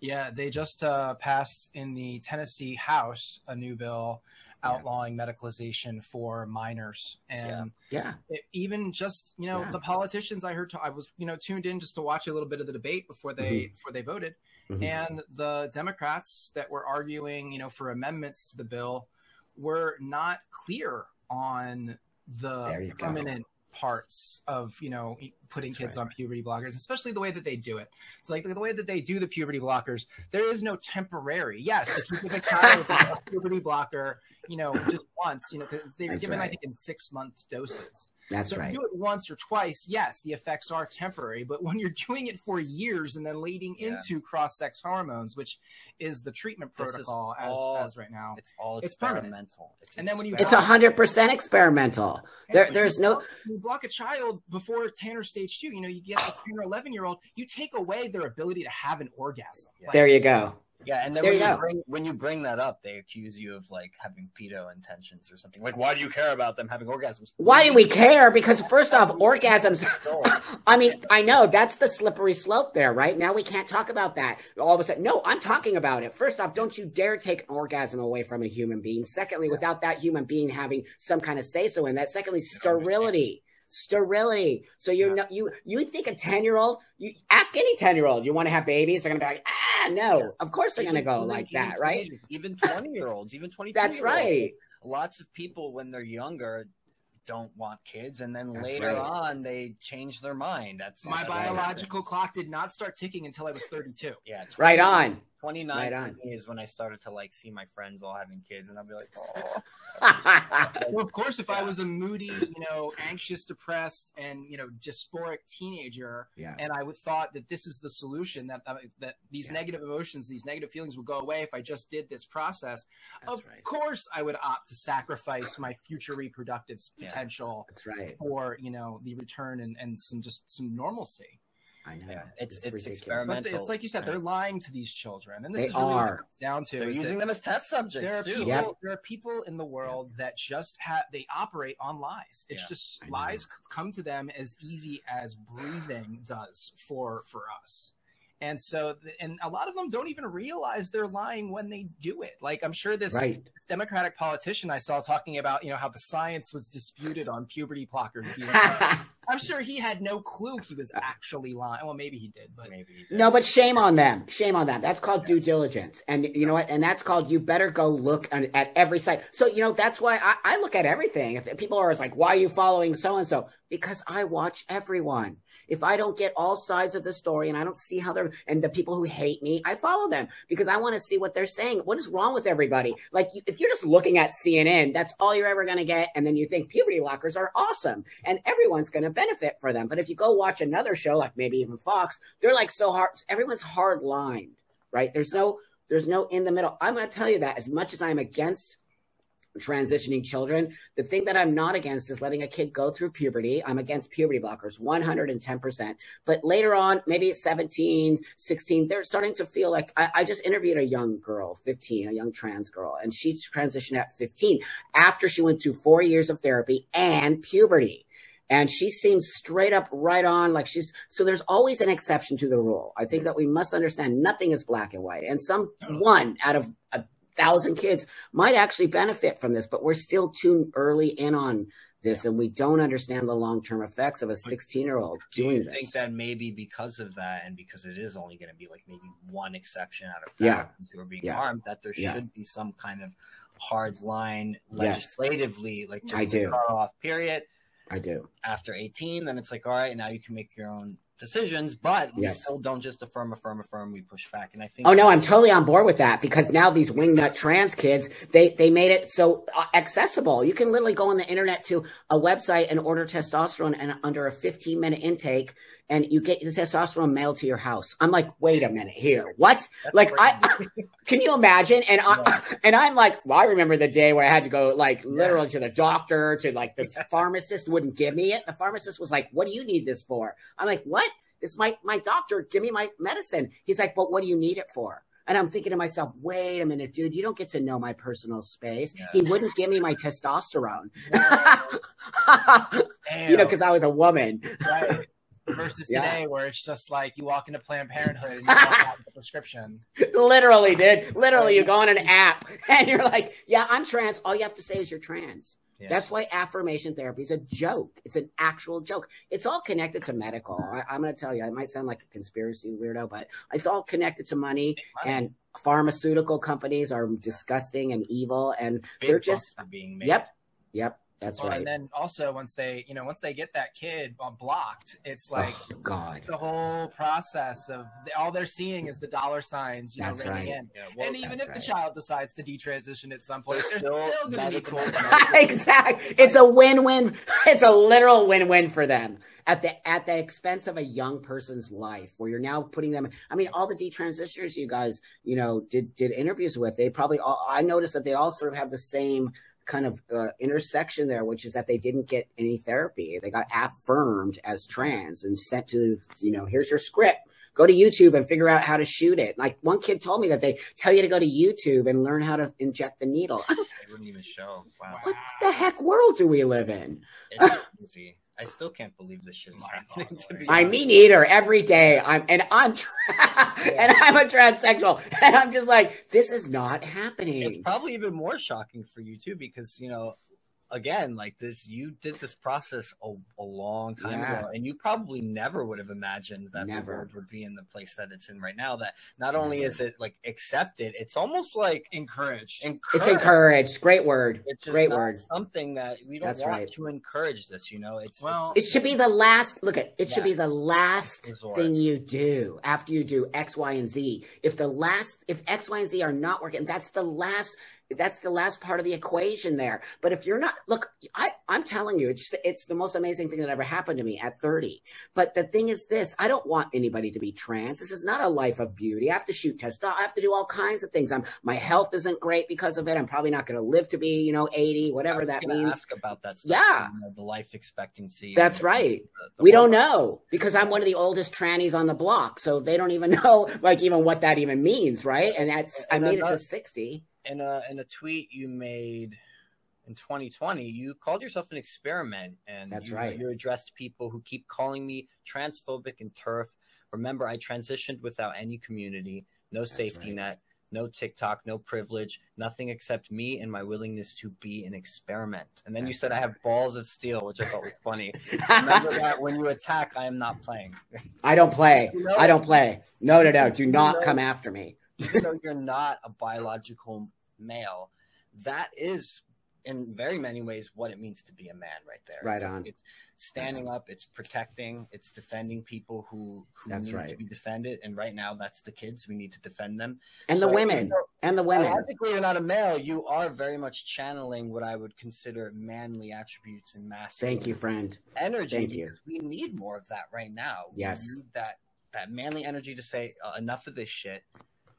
Yeah, they just uh, passed in the Tennessee House a new bill outlawing yeah. medicalization for minors and yeah, yeah. even just you know yeah. the politicians i heard t- I was you know tuned in just to watch a little bit of the debate before they mm-hmm. before they voted mm-hmm. and the democrats that were arguing you know for amendments to the bill were not clear on the permanent parts of you know putting That's kids right. on puberty blockers, especially the way that they do it. So like the way that they do the puberty blockers, there is no temporary. Yes, if you give a child a puberty blocker, you know, just once, you know, they're given right. I think in six month doses. That's so right. do it once or twice, yes, the effects are temporary. But when you're doing it for years and then leading yeah. into cross-sex hormones, which is the treatment protocol as, all, as right now, it's all it's experimental. It's and then when you it's a hundred percent experimental. There, there's no you block a child before Tanner stage two. You know, you get a 10 or 11 year old, you take away their ability to have an orgasm. Like, there you go. Yeah, and then there when you, you bring when you bring that up, they accuse you of like having pedo intentions or something. Like, why do you care about them having orgasms? Why do we care? Because first off, orgasms. I mean, I know that's the slippery slope there, right? Now we can't talk about that. All of a sudden, no, I'm talking about it. First off, don't you dare take an orgasm away from a human being. Secondly, without that human being having some kind of say so in that. Secondly, sterility sterility. So you yeah. know, you you think a ten year old, you ask any ten year old, you want to have babies? They're gonna be like, ah, no. Yeah. Of course they're gonna go like that, right? Even twenty year olds, even twenty. That's right. Lots of people when they're younger don't want kids and then That's later right. on they change their mind that's my biological clock did not start ticking until i was 32 yeah it's right on 29 right is when I started to like see my friends all having kids, and I'll be like, oh. well, of course, if yeah. I was a moody, you know, anxious, depressed, and you know, dysphoric teenager, yeah. and I would thought that this is the solution that uh, that these yeah. negative emotions, these negative feelings would go away if I just did this process. That's of right. course, I would opt to sacrifice my future reproductive potential. That's right. For you know the return and and some just some normalcy. I know. Yeah, it's it's, it's experimental. it's like you said, they're lying to these children, and this they is really are down to. They're using them as test subjects there are too. People, yep. There are people in the world that just have they operate on lies. It's yeah. just lies come to them as easy as breathing does for for us. And so, and a lot of them don't even realize they're lying when they do it. Like I'm sure this, right. this Democratic politician I saw talking about, you know, how the science was disputed on puberty blockers. I'm sure he had no clue he was actually lying. Well, maybe he did, but maybe he did. no. But shame on them. Shame on them. That's called due diligence, and you know what? And that's called you better go look at every site. So you know that's why I, I look at everything. If people are always like, "Why are you following so and so?" Because I watch everyone. If I don't get all sides of the story and I don't see how they're, and the people who hate me, I follow them because I want to see what they're saying. What is wrong with everybody? Like, if you're just looking at CNN, that's all you're ever going to get. And then you think puberty blockers are awesome and everyone's going to benefit for them. But if you go watch another show, like maybe even Fox, they're like so hard, everyone's hard lined, right? There's no, there's no in the middle. I'm going to tell you that as much as I'm against transitioning children. The thing that I'm not against is letting a kid go through puberty. I'm against puberty blockers 110%. But later on, maybe at 17, 16, they're starting to feel like I, I, just interviewed a young girl, 15, a young trans girl, and she transitioned at 15 after she went through four years of therapy and puberty. And she seems straight up right on, like she's so there's always an exception to the rule. I think that we must understand nothing is black and white. And some oh. one out of a thousand kids might actually benefit from this, but we're still too early in on this and we don't understand the long-term effects of a 16 year old doing do you this. think that maybe because of that and because it is only going to be like maybe one exception out of yeah. who are being yeah. harmed that there yeah. should be some kind of hard line legislatively yes. like just I do. cut off period i do after 18 then it's like all right now you can make your own decisions, but we yes. still don't just affirm, affirm, affirm. We push back, and I think. Oh no, I'm totally on board with that because now these wingnut trans kids, they they made it so uh, accessible. You can literally go on the internet to a website and order testosterone, and under a 15 minute intake, and you get the testosterone mailed to your house. I'm like, wait a minute here, what? That's like, crazy. I can you imagine? And I and I'm like, well, I remember the day where I had to go like literally yeah. to the doctor, to like the yeah. pharmacist wouldn't give me it. The pharmacist was like, "What do you need this for?" I'm like, "What?" It's my my doctor. Give me my medicine. He's like, but what do you need it for? And I'm thinking to myself, wait a minute, dude, you don't get to know my personal space. Yeah. He wouldn't give me my testosterone. you know, because I was a woman. Right. Versus yeah. today, where it's just like you walk into Planned Parenthood and you prescription. Literally, dude. Literally, you go on an app and you're like, yeah, I'm trans. All you have to say is you're trans. Yes. That's why affirmation therapy is a joke. It's an actual joke. It's all connected to medical. I, am going to tell you, I might sound like a conspiracy weirdo, but it's all connected to money, money. and pharmaceutical companies are disgusting and evil, and Big they're just being made. Yep, yep. That's well, right. And then also once they, you know, once they get that kid uh, blocked, it's like oh, God, the whole process of all they're seeing is the dollar signs, you that's know, right. in. Yeah, well, and even if right. the child decides to detransition at some point, they're still, still going to be cool. exactly. It's a win-win. It's a literal win-win for them at the at the expense of a young person's life, where you're now putting them. I mean, all the detransitioners you guys, you know, did did interviews with, they probably all. I noticed that they all sort of have the same kind of uh, intersection there, which is that they didn't get any therapy. They got affirmed as trans and sent to, you know, here's your script. Go to YouTube and figure out how to shoot it. Like one kid told me that they tell you to go to YouTube and learn how to inject the needle. they wouldn't even show. Wow. What the heck world do we live in? It's easy. I still can't believe this shit is happening. To be I mean, either every day. I'm and I'm tra- and I'm a transsexual, and I'm just like, this is not happening. It's probably even more shocking for you too, because you know, again, like this, you did this process a, a long time yeah. ago, and you probably never would have imagined that never. the world would be in the place that it's in right now. That not only never. is it like accepted, it's almost like encouraged. encouraged. It's encouraged. Great word. It's Great word. Something that we don't That's want right. to encourage this. You know, it's well, it's, it should be the last. Look at it. Should be the last resort. thing you do after you do X, Y, and Z. If the last, if X, Y, and Z are not working, that's the last that's the last part of the equation there. But if you're not, look, I, I'm telling you, it's it's the most amazing thing that ever happened to me at 30. But the thing is this: I don't want anybody to be trans. This is not a life of beauty. I have to shoot testosterone. I have to do all kinds of things. I'm my health isn't great because of it. I'm probably not going to live to be, you know, 80, whatever that means. Ask about that. Stuff, yeah, you know, the life expectancy. That's right. The, the we don't know because I'm one of the oldest trannies on the block, so they don't even know like even what that even means, right? And that's and I made it to 60 in a in a tweet you made in 2020, you called yourself an experiment, and that's you, right. You addressed people who keep calling me transphobic and TERF. Remember, I transitioned without any community, no that's safety right. net, no TikTok, no privilege, nothing except me and my willingness to be an experiment. And then that's you said, right. I have balls of steel, which I thought was funny. Remember that when you attack, I am not playing. I don't play. You know? I don't play. No, no, no. Do not you know? come after me even though you're not a biological male, that is in very many ways what it means to be a man right there. Right it's, on. It's standing up, it's protecting, it's defending people who, who that's need right. to be defended. And right now that's the kids. We need to defend them. And so, the women. and the women. Technically you're not a male, you are very much channeling what I would consider manly attributes and masculine. Thank you, friend. Energy. Thank you. We need more of that right now. Yes. We need that that manly energy to say uh, enough of this shit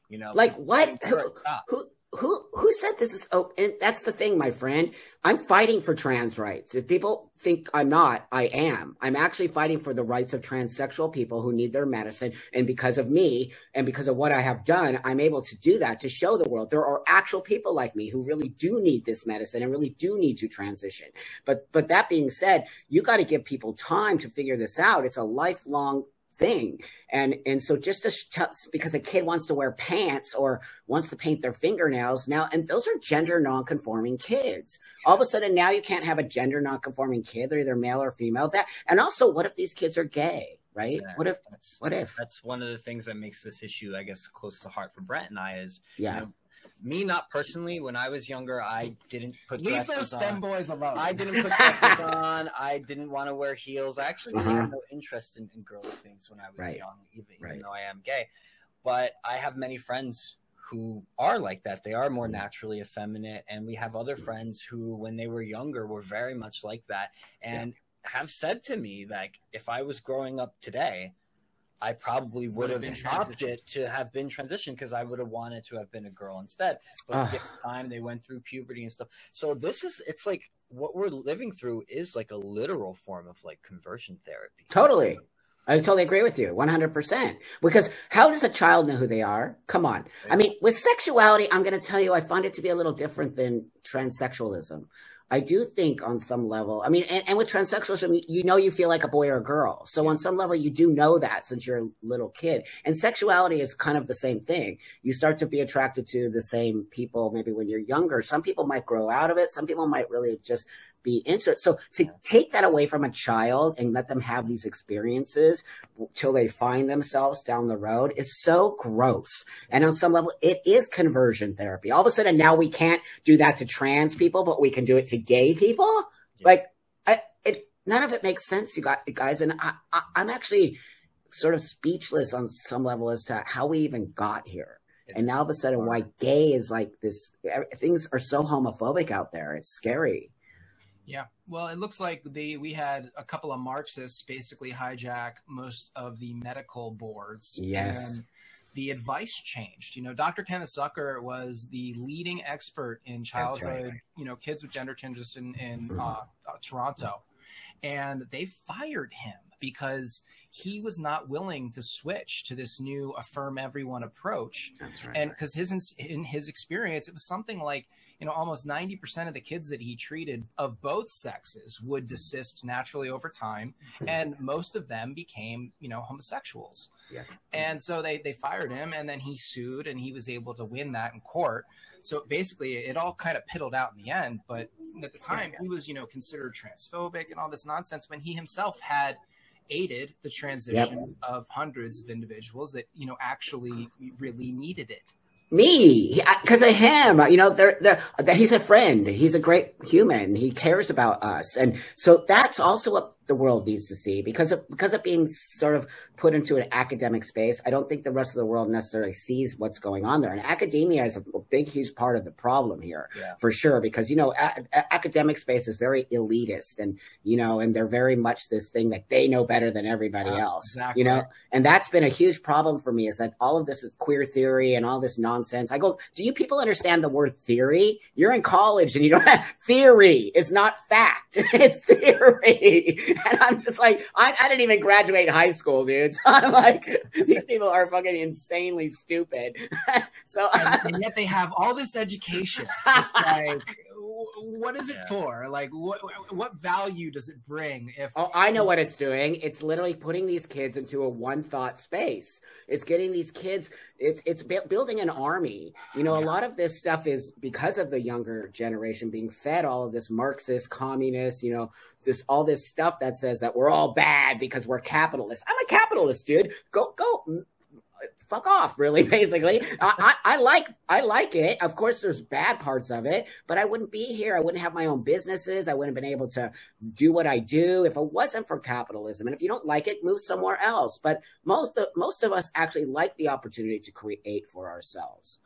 you know, like what? Who, who, who, who said this is? Oh, and that's the thing, my friend. I'm fighting for trans rights. If people think I'm not, I am. I'm actually fighting for the rights of transsexual people who need their medicine. And because of me and because of what I have done, I'm able to do that to show the world there are actual people like me who really do need this medicine and really do need to transition. But, but that being said, you got to give people time to figure this out. It's a lifelong thing. And and so just to tell, because a kid wants to wear pants or wants to paint their fingernails now, and those are gender nonconforming kids. All of a sudden now you can't have a gender nonconforming kid; they're either male or female. That and also, what if these kids are gay? Right? Yeah, what if? What if? That's one of the things that makes this issue, I guess, close to heart for Brett and I. Is yeah. You know, me not personally when i was younger i didn't put leave those femboys alone i didn't put dresses on i didn't want to wear heels i actually really uh-huh. had no interest in, in girly things when i was right. young even, right. even though i am gay but i have many friends who are like that they are more naturally effeminate and we have other friends who when they were younger were very much like that and yeah. have said to me like if i was growing up today I probably would, would have, have opted to have been transitioned because I would have wanted to have been a girl instead. But ah. at the time they went through puberty and stuff. So this is it's like what we're living through is like a literal form of like conversion therapy. Totally. I totally agree with you 100%. Because how does a child know who they are? Come on. I mean, with sexuality, I'm going to tell you, I find it to be a little different than transsexualism. I do think on some level, I mean, and, and, with transsexualism, you know, you feel like a boy or a girl. So yeah. on some level, you do know that since you're a little kid. And sexuality is kind of the same thing. You start to be attracted to the same people maybe when you're younger. Some people might grow out of it. Some people might really just be into it. So to take that away from a child and let them have these experiences till they find themselves down the road is so gross. And on some level, it is conversion therapy. All of a sudden now we can't do that to trans people, but we can do it to gay people. Yeah. Like, I, it, none of it makes sense, you guys. And I, I, I'm actually sort of speechless on some level as to how we even got here. and now all of a sudden, why gay is like this? Things are so homophobic out there. It's scary. Yeah. Well, it looks like the we had a couple of Marxists basically hijack most of the medical boards. Yes. And the advice changed. You know, Dr. Kenneth Zucker was the leading expert in childhood, right. you know, kids with gender changes in, in mm-hmm. uh, uh, Toronto. And they fired him because he was not willing to switch to this new affirm everyone approach. That's right. And because his in his experience, it was something like you know, almost 90% of the kids that he treated of both sexes would mm-hmm. desist naturally over time. Mm-hmm. And most of them became, you know, homosexuals. Yeah. And so they, they fired him and then he sued and he was able to win that in court. So basically it all kind of piddled out in the end. But at the time yeah, yeah. he was you know considered transphobic and all this nonsense when he himself had aided the transition yep. of hundreds of individuals that you know actually really needed it me. Because of him. You know they're, they're, he's a friend. He's a great human. He cares about us. And so that's also what the world needs to see. Because of because of being sort of put into an academic space i don't think the rest of the world necessarily sees what's going on there. And academia is a, big huge part of the problem here yeah. for sure. Because you know a, a, academic space is very elitist and you know and they're very much this thing that they know better than everybody yeah, else exactly. you know? And that's been a huge problem for me is that all of this is queer theory and all this nonsense. I go do you people understand the word theory? You're in college and you don't have theory It's not fact it's theory and I'm just like, I, I, didn't even graduate high school, dude. So I'm like, these people are fucking insanely stupid. so and, and, yet they have all this education. like, what is it yeah. for? Like, what what value does it bring? If oh, I know what it's doing, it's literally putting these kids into a one thought space. It's getting these kids. It's it's building an army. You know, yeah. a lot of this stuff is because of the younger generation being fed all of this Marxist, communist. You know, this all this stuff that says that we're all bad because we're capitalists. I'm a capitalist, dude. Go go fuck off really basically. I, I, I, like i like it. Of course there's bad parts of it but i wouldn't be here. I wouldn't have my own businesses. I wouldn't have been able to do what i do if it wasn't for capitalism. And if you don't like it move somewhere else. But most of, most of us actually like the opportunity to create for ourselves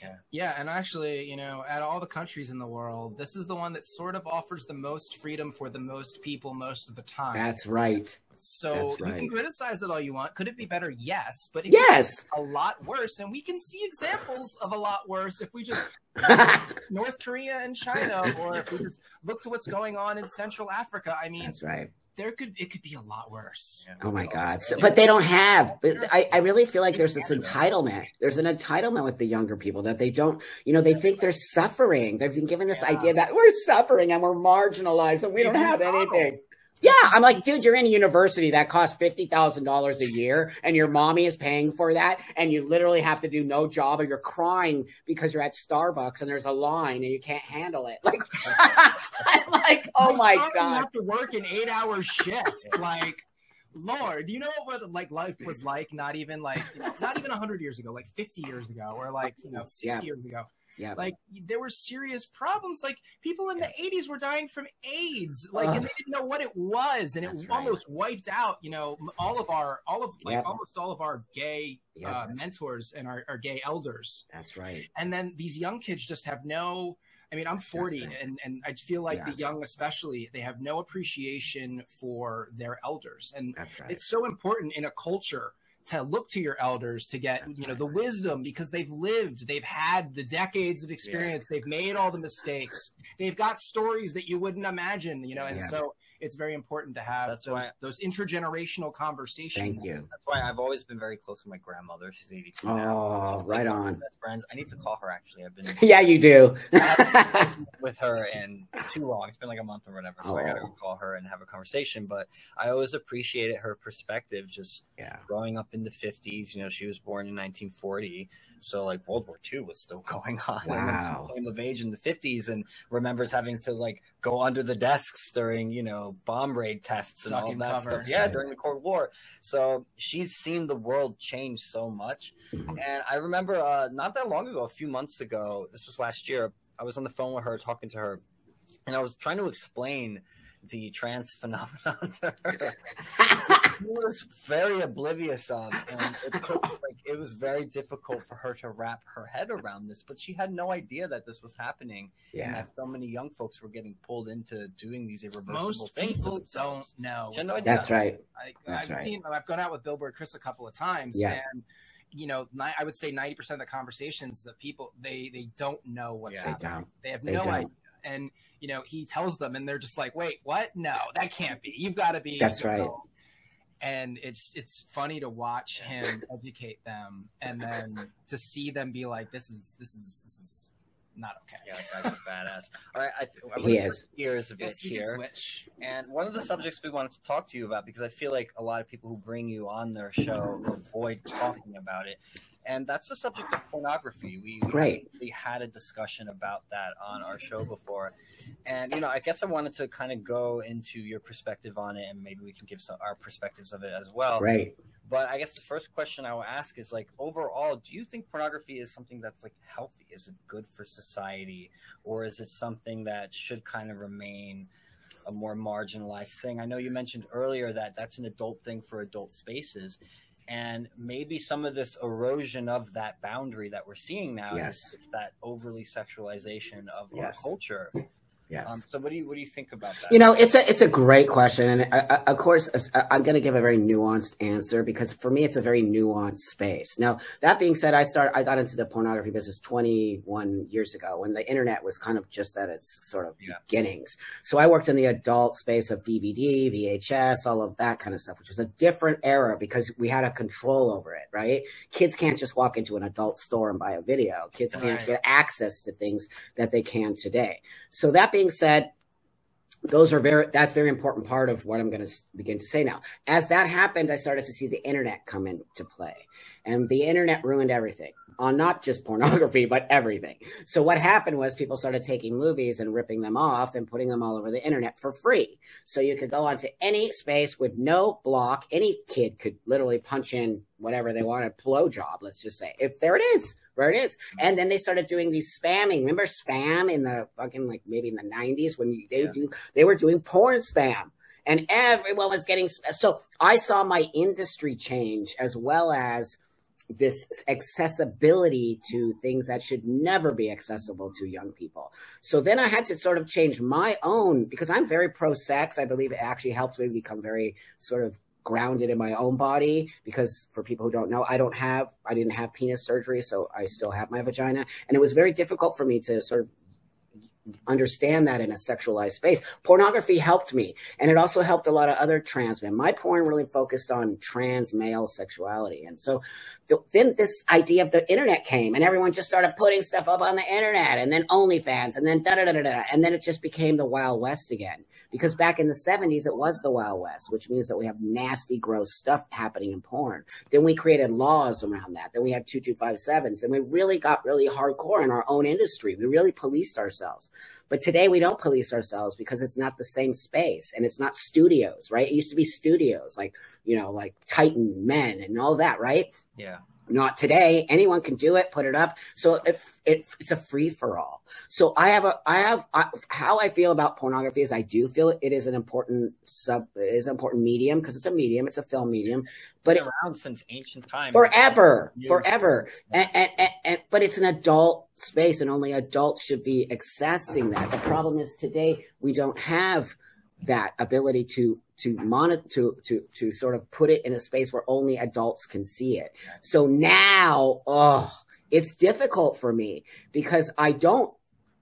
yeah. Yeah, and actually, you know, at all the countries in the world, this is the one that sort of offers the most freedom for the most people most of the time. That's right. So That's right. you can criticize it all you want. Could it be better? Yes, but yes, a lot worse, and we can see examples of a lot worse if we just North Korea and China, or if we just look to what's going on in Central Africa. I mean, that's right there could it could be a lot worse. Oh my god! So, but they don't have. I, I really feel like there's this entitlement. There's an entitlement with the younger people that they don't. You know, they think they're suffering. They've been given this yeah. idea that we're suffering and we're marginalized and we don't have anything. Yeah, I'm like, dude, you're in a university that costs fifty thousand dollars a year, and your mommy is paying for that, and you literally have to do no job, or you're crying because you're at Starbucks and there's a line and you can't handle it. Like, I'm like, oh my god, you have to work an eight hour shift, like. Lord, do you know what like life was like? Not even like you know, not even hundred years ago, like fifty years ago, or like you know sixty yeah. years ago. Yeah. Like there were serious problems. Like people in the 80s were dying from AIDS. Like and they didn't know what it was. And it That's almost wiped out, you know, all of our all of like yep. almost all of our gay yep. uh, mentors and our, our gay elders. That's right. And then these young kids just have no I mean, I'm 40 and, and I feel like yeah. the young, especially, they have no appreciation for their elders. And That's right. it's so important in a culture to look to your elders to get That's you know right. the wisdom because they've lived they've had the decades of experience yeah. they've made all the mistakes they've got stories that you wouldn't imagine you know and yeah. so it's very important to have that's those, why, those intergenerational conversations. Thank you. That's why I've always been very close with my grandmother. She's 82 oh, now. right on. Best friends. I need to call her actually. I've been yeah, you do. with her in too long. It's been like a month or whatever. So oh. I got to call her and have a conversation. But I always appreciated her perspective. Just yeah. growing up in the 50s. You know, she was born in 1940 so like World War II was still going on. Wow. came of age in the 50s and remembers having to like go under the desks during, you know, bomb raid tests and all that cover. stuff. Yeah, during the Cold War. So she's seen the world change so much. And I remember uh, not that long ago, a few months ago, this was last year, I was on the phone with her talking to her and I was trying to explain the trans phenomenon to her. she was very oblivious of, and it took like it was very difficult for her to wrap her head around this. But she had no idea that this was happening, yeah. and that so many young folks were getting pulled into doing these irreversible Most things. Most people don't know. No That's right. I, have right. seen. I've gone out with Billboard Chris a couple of times, yeah. and you know, I would say ninety percent of the conversations the people they they don't know what's yeah, happening. They, they have no idea, and you know, he tells them, and they're just like, "Wait, what? No, that can't be. You've got to be." That's right. Know. And it's it's funny to watch him educate them, and then to see them be like, "This is this is this is not okay." Yeah, that guy's a badass. All right, I, I he is. Ears a bit yes, here. Switch. And one of the subjects we wanted to talk to you about, because I feel like a lot of people who bring you on their show avoid talking about it, and that's the subject of pornography. We, we right. we had a discussion about that on our show before, and you know, I guess I wanted to kind of go into your perspective on it, and maybe we can give some our perspectives of it as well. Right. But I guess the first question I will ask is like, overall, do you think pornography is something that's like healthy? Is it good for society, or is it something that should kind of remain? a more marginalized thing. I know you mentioned earlier that that's an adult thing for adult spaces. And maybe some of this erosion of that boundary that we're seeing now yes. is that overly sexualization of yes. our culture Um, yes. Um, so what do you what do you think about that? You know, it's a it's a great question, and I, I, of course uh, I'm going to give a very nuanced answer because for me it's a very nuanced space. Now that being said, I started I got into the pornography business 21 years ago when the internet was kind of just at its sort of yeah. beginnings. So I worked in the adult space of DVD, VHS, all of that kind of stuff, which was a different era because we had a control over it. Right? Kids can't just walk into an adult store and buy a video. Kids can't right. get access to things that they can today. So that being said, those are very that's very important part of what i'm going to begin to say now. As that happened i started to see the internet come into play and the internet ruined everything on not just pornography but everything so what happened was people started taking movies and ripping them off and putting them all over the internet for free so you could go onto any space with no block any kid could literally punch in whatever they want a blow job let's just say if there it is where it is. And then they started doing these spamming. Remember spam in the fucking like maybe in the nineties when they yeah. do they were doing porn spam and everyone was getting so I saw my industry change as well as this accessibility to things that should never be accessible to young people. So then I had to sort of change my own because I'm very pro sex. I believe it actually helped me become very sort of grounded in my own body because for people who don't know, I don't have, I didn't have penis surgery, so I still have my vagina. And it was very difficult for me to sort of understand that in a sexualized space. Pornography helped me, and it also helped a lot of other trans men. My porn really focused on trans male sexuality, and so then this idea of the internet came, and everyone just started putting stuff up on the internet, and then OnlyFans, and then da da da da da, and then it just became the Wild West again. Because back in the '70s, it was the Wild West, which means that we have nasty, gross stuff happening in porn. Then we created laws around that. Then we had two two five sevens, and we really got really hardcore in our own industry. We really policed ourselves. But today we don't police ourselves because it's not the same space and it's not studios, right? It used to be studios like, you know, like Titan Men and all that, right? Yeah. Not today. Anyone can do it, put it up. So if it, it's a free for all. So I have a, I have I, how I feel about pornography is I do feel it is an important sub, it is an important medium because it's a medium, it's a film medium, but it's around since ancient times, forever, forever. And, and, and, and, but it's an adult space and only adults should be accessing that. The problem is today we don't have that ability to to monitor to to to sort of put it in a space where only adults can see it. So now, oh, it's difficult for me because I don't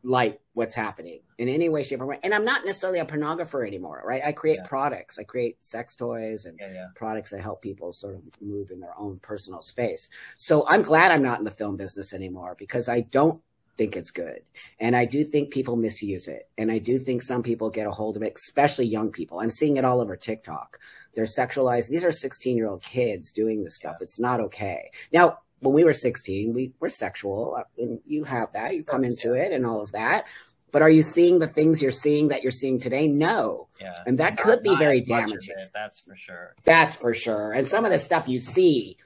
like what's happening in any way, shape, or form. And I'm not necessarily a pornographer anymore, right? I create yeah. products. I create sex toys and yeah, yeah. products that help people sort of move in their own personal space. So I'm glad I'm not in the film business anymore because I don't think it's good. And I do think people misuse it. And I do think some people get a hold of it, especially young people. I'm seeing it all over TikTok. They're sexualized. These are 16 year old kids doing this stuff. It's not okay. Now, when we were 16, we were sexual and you have that. You come into it and all of that. But are you seeing the things you're seeing that you're seeing today? No. Yeah. And that not, could be very damaging. That's for sure. That's for sure. And some of the stuff you see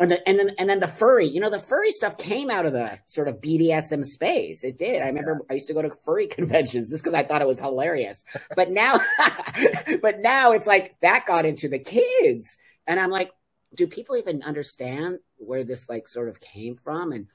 and, the, and then and then the furry, you know, the furry stuff came out of the sort of BDSM space. It did. I remember yeah. I used to go to furry conventions just because I thought it was hilarious. But now, but now it's like that got into the kids, and I'm like, do people even understand where this like sort of came from? And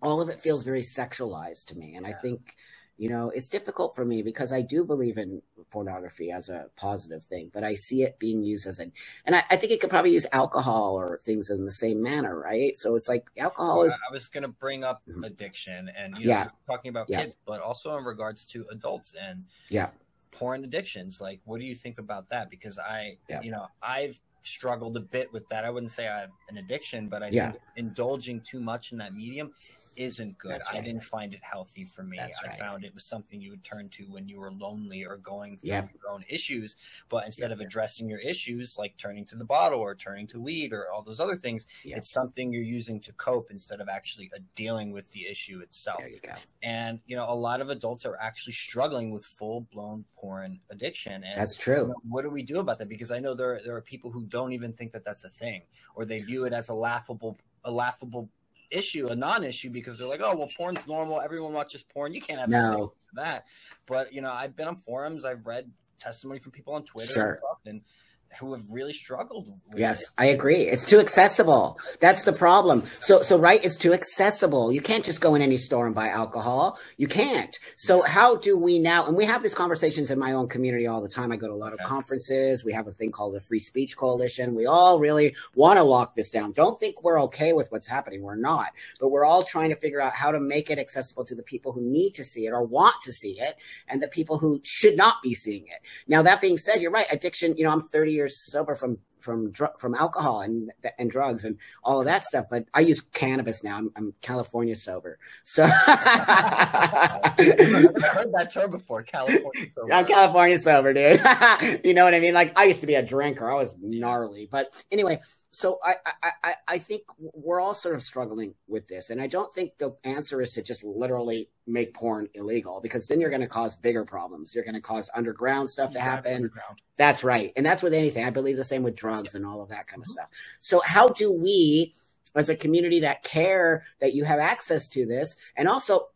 all of it feels very sexualized to me, and yeah. I think you know, it's difficult for me because I do believe in pornography as a positive thing, but I see it being used as an, and I, I think it could probably use alcohol or things in the same manner, right? So it's like alcohol well, is. I was going to bring up mm-hmm. addiction and, you know, yeah. talking about yeah. kids, but also in regards to adults and yeah, porn addictions. Like, what do you think about that? Because I, yeah. you know, I've struggled a bit with that. I wouldn't say I have an addiction, but I yeah. think indulging too much in that medium isn't good. Right. I didn't find it healthy for me. I found it was something you would turn to when you were lonely or going through your own issues. But instead of addressing your issues, like turning to the bottle or turning to weed or all those other things, it's something you're using to cope instead of actually uh, dealing with the issue itself. There you go. And you know, a lot of adults are actually struggling with full blown porn addiction. And that's true. You know, what do we do about that? Because I know there there are people who don't even think that that's a thing, or they view it as a laughable a laughable issue, a non-issue, because they're like, oh, well, porn's normal. Everyone watches porn. You can't have no. that. But you know, I've been on forums. I've read testimony from people on Twitter sure. and, stuff, and who have really struggled yes it. i agree. It's too accessible. That's the problem. So so right it's too accessible. You can't just go in any store and buy alcohol. You can't. So how do we now and we have these conversations in my own community all the time. I go to a lot of conferences. We have a thing called the free speech coalition. We all really want to lock this down. Don't think we're okay with what's happening. We're not. But we're all trying to figure out how to make it accessible to the people who need to see it or want to see it and the people who should not be seeing it. Now that being said you're right. Addiction you know i'm 30 years years sober from from from alcohol and and drugs and all of that stuff. But I use cannabis now. I'm, I'm California sober. So I've heard that term before. California sober. I'm California sober, dude. you know what I mean? Like I used to be a drinker. I was gnarly, but anyway so I, I, I think we're all sort of struggling with this. And I don't think the answer is to just literally make porn illegal because then you're going to cause bigger problems. You're going to cause underground stuff to happen. That's right. And that's with anything. I believe the same with drugs and all of that kind of mm-hmm. stuff. So how do we, as a community that care that you have access to this and also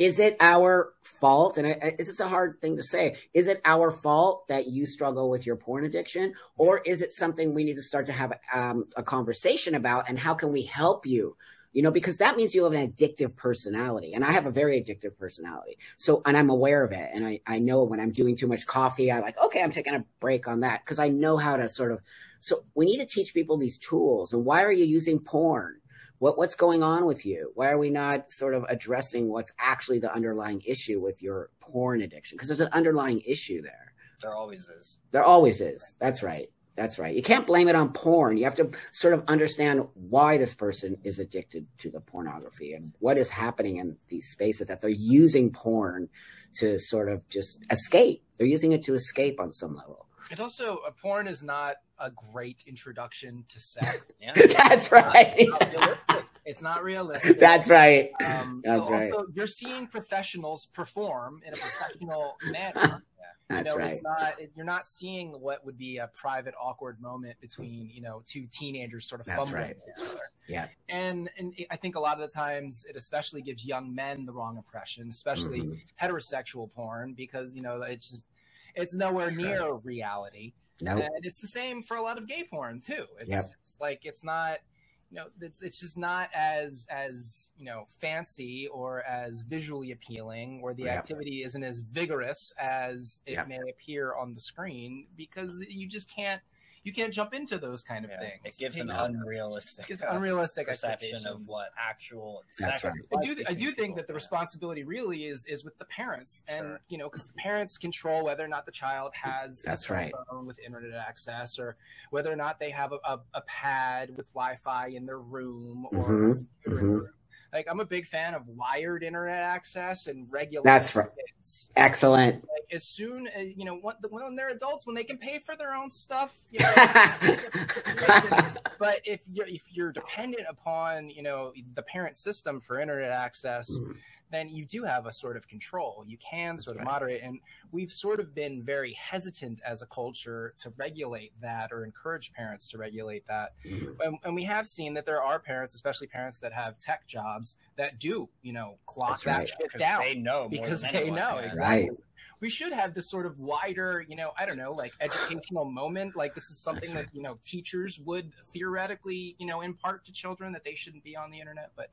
is it our fault? And it's just a hard thing to say. Is it our fault that you struggle with your porn addiction, or is it something we need to start to have um, a conversation about? And how can we help you? You know, because that means you have an addictive personality, and I have a very addictive personality. So, and I'm aware of it, and I I know when I'm doing too much coffee, I like okay, I'm taking a break on that because I know how to sort of. So we need to teach people these tools. And why are you using porn? What what's going on with you? Why are we not sort of addressing what's actually the underlying issue with your porn addiction? Because there's an underlying issue there. There always is. There always is. That's right. That's right. You can't blame it on porn. You have to sort of understand why this person is addicted to the pornography and what is happening in these spaces that they're using porn to sort of just escape. They're using it to escape on some level. It also, a porn is not a great introduction to sex. Yeah. That's right. It's not, it's not realistic. That's right. Um, That's also, right. You're seeing professionals perform in a professional manner. That's you know, right. It's not you're not seeing what would be a private awkward moment between you know two teenagers sort of That's fumbling right. each other. Yeah. And and I think a lot of the times it especially gives young men the wrong impression, especially mm-hmm. heterosexual porn, because you know it's just it's nowhere near reality. No, nope. and it's the same for a lot of gay porn too. It's yep. like it's not, you know, it's it's just not as as you know fancy or as visually appealing, or the yep. activity isn't as vigorous as it yep. may appear on the screen because you just can't you can't jump into those kind of yeah, things. It gives an unrealistic, gives unrealistic perception of what actual. That's right. I do, I do think that the responsibility really is is with the parents, and sure. you know, because the parents control whether or not the child has that's right with internet access, or whether or not they have a, a, a pad with Wi-Fi in their room or. Mm-hmm. Mm-hmm. Like I'm a big fan of wired internet access and regular. That's right. Excellent. Like as soon as you know when, when they're adults, when they can pay for their own stuff. You know, but if you're if you're dependent upon you know the parent system for internet access. Mm then you do have a sort of control. You can sort That's of right. moderate. And we've sort of been very hesitant as a culture to regulate that or encourage parents to regulate that. Mm-hmm. And, and, we have seen that there are parents, especially parents that have tech jobs, that do, you know, clock That's that right. shit down. They know because they anyone. know. Exactly. Right we should have this sort of wider, you know, I don't know, like educational moment. Like this is something that you know teachers would theoretically, you know, impart to children that they shouldn't be on the internet, but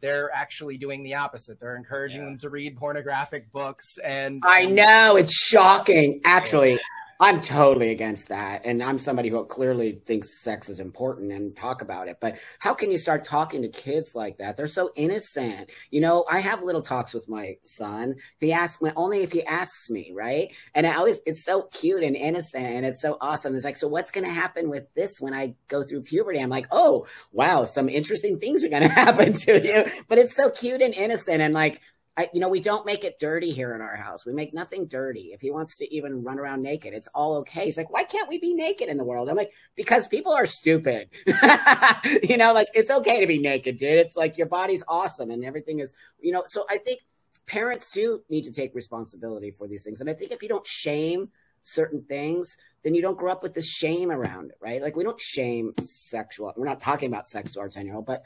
they're actually doing the opposite. They're encouraging yeah. them to read pornographic books, and I um, know it's shocking, actually. I'm totally against that. And I'm somebody who clearly thinks sex is important and talk about it. But how can you start talking to kids like that? They're so innocent. You know, I have little talks with my son. He asks me only if he asks me, right? And I always, it's so cute and innocent and it's so awesome. It's like, so what's going to happen with this when I go through puberty? I'm like, oh, wow, some interesting things are going to happen to you. But it's so cute and innocent. And like, I, you know, we don't make it dirty here in our house. We make nothing dirty. If he wants to even run around naked, it's all okay. He's like, why can't we be naked in the world? I'm like, because people are stupid. you know, like it's okay to be naked, dude. It's like your body's awesome and everything is, you know, so I think parents do need to take responsibility for these things. And I think if you don't shame certain things, then you don't grow up with the shame around it, right? Like we don't shame sexual. We're not talking about sex to our 10 year old, but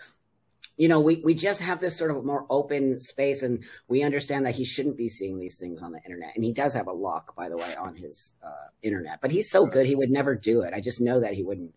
you know, we, we just have this sort of more open space and we understand that he shouldn't be seeing these things on the internet. And he does have a lock, by the way, on his uh, internet, but he's so good. He would never do it. I just know that he wouldn't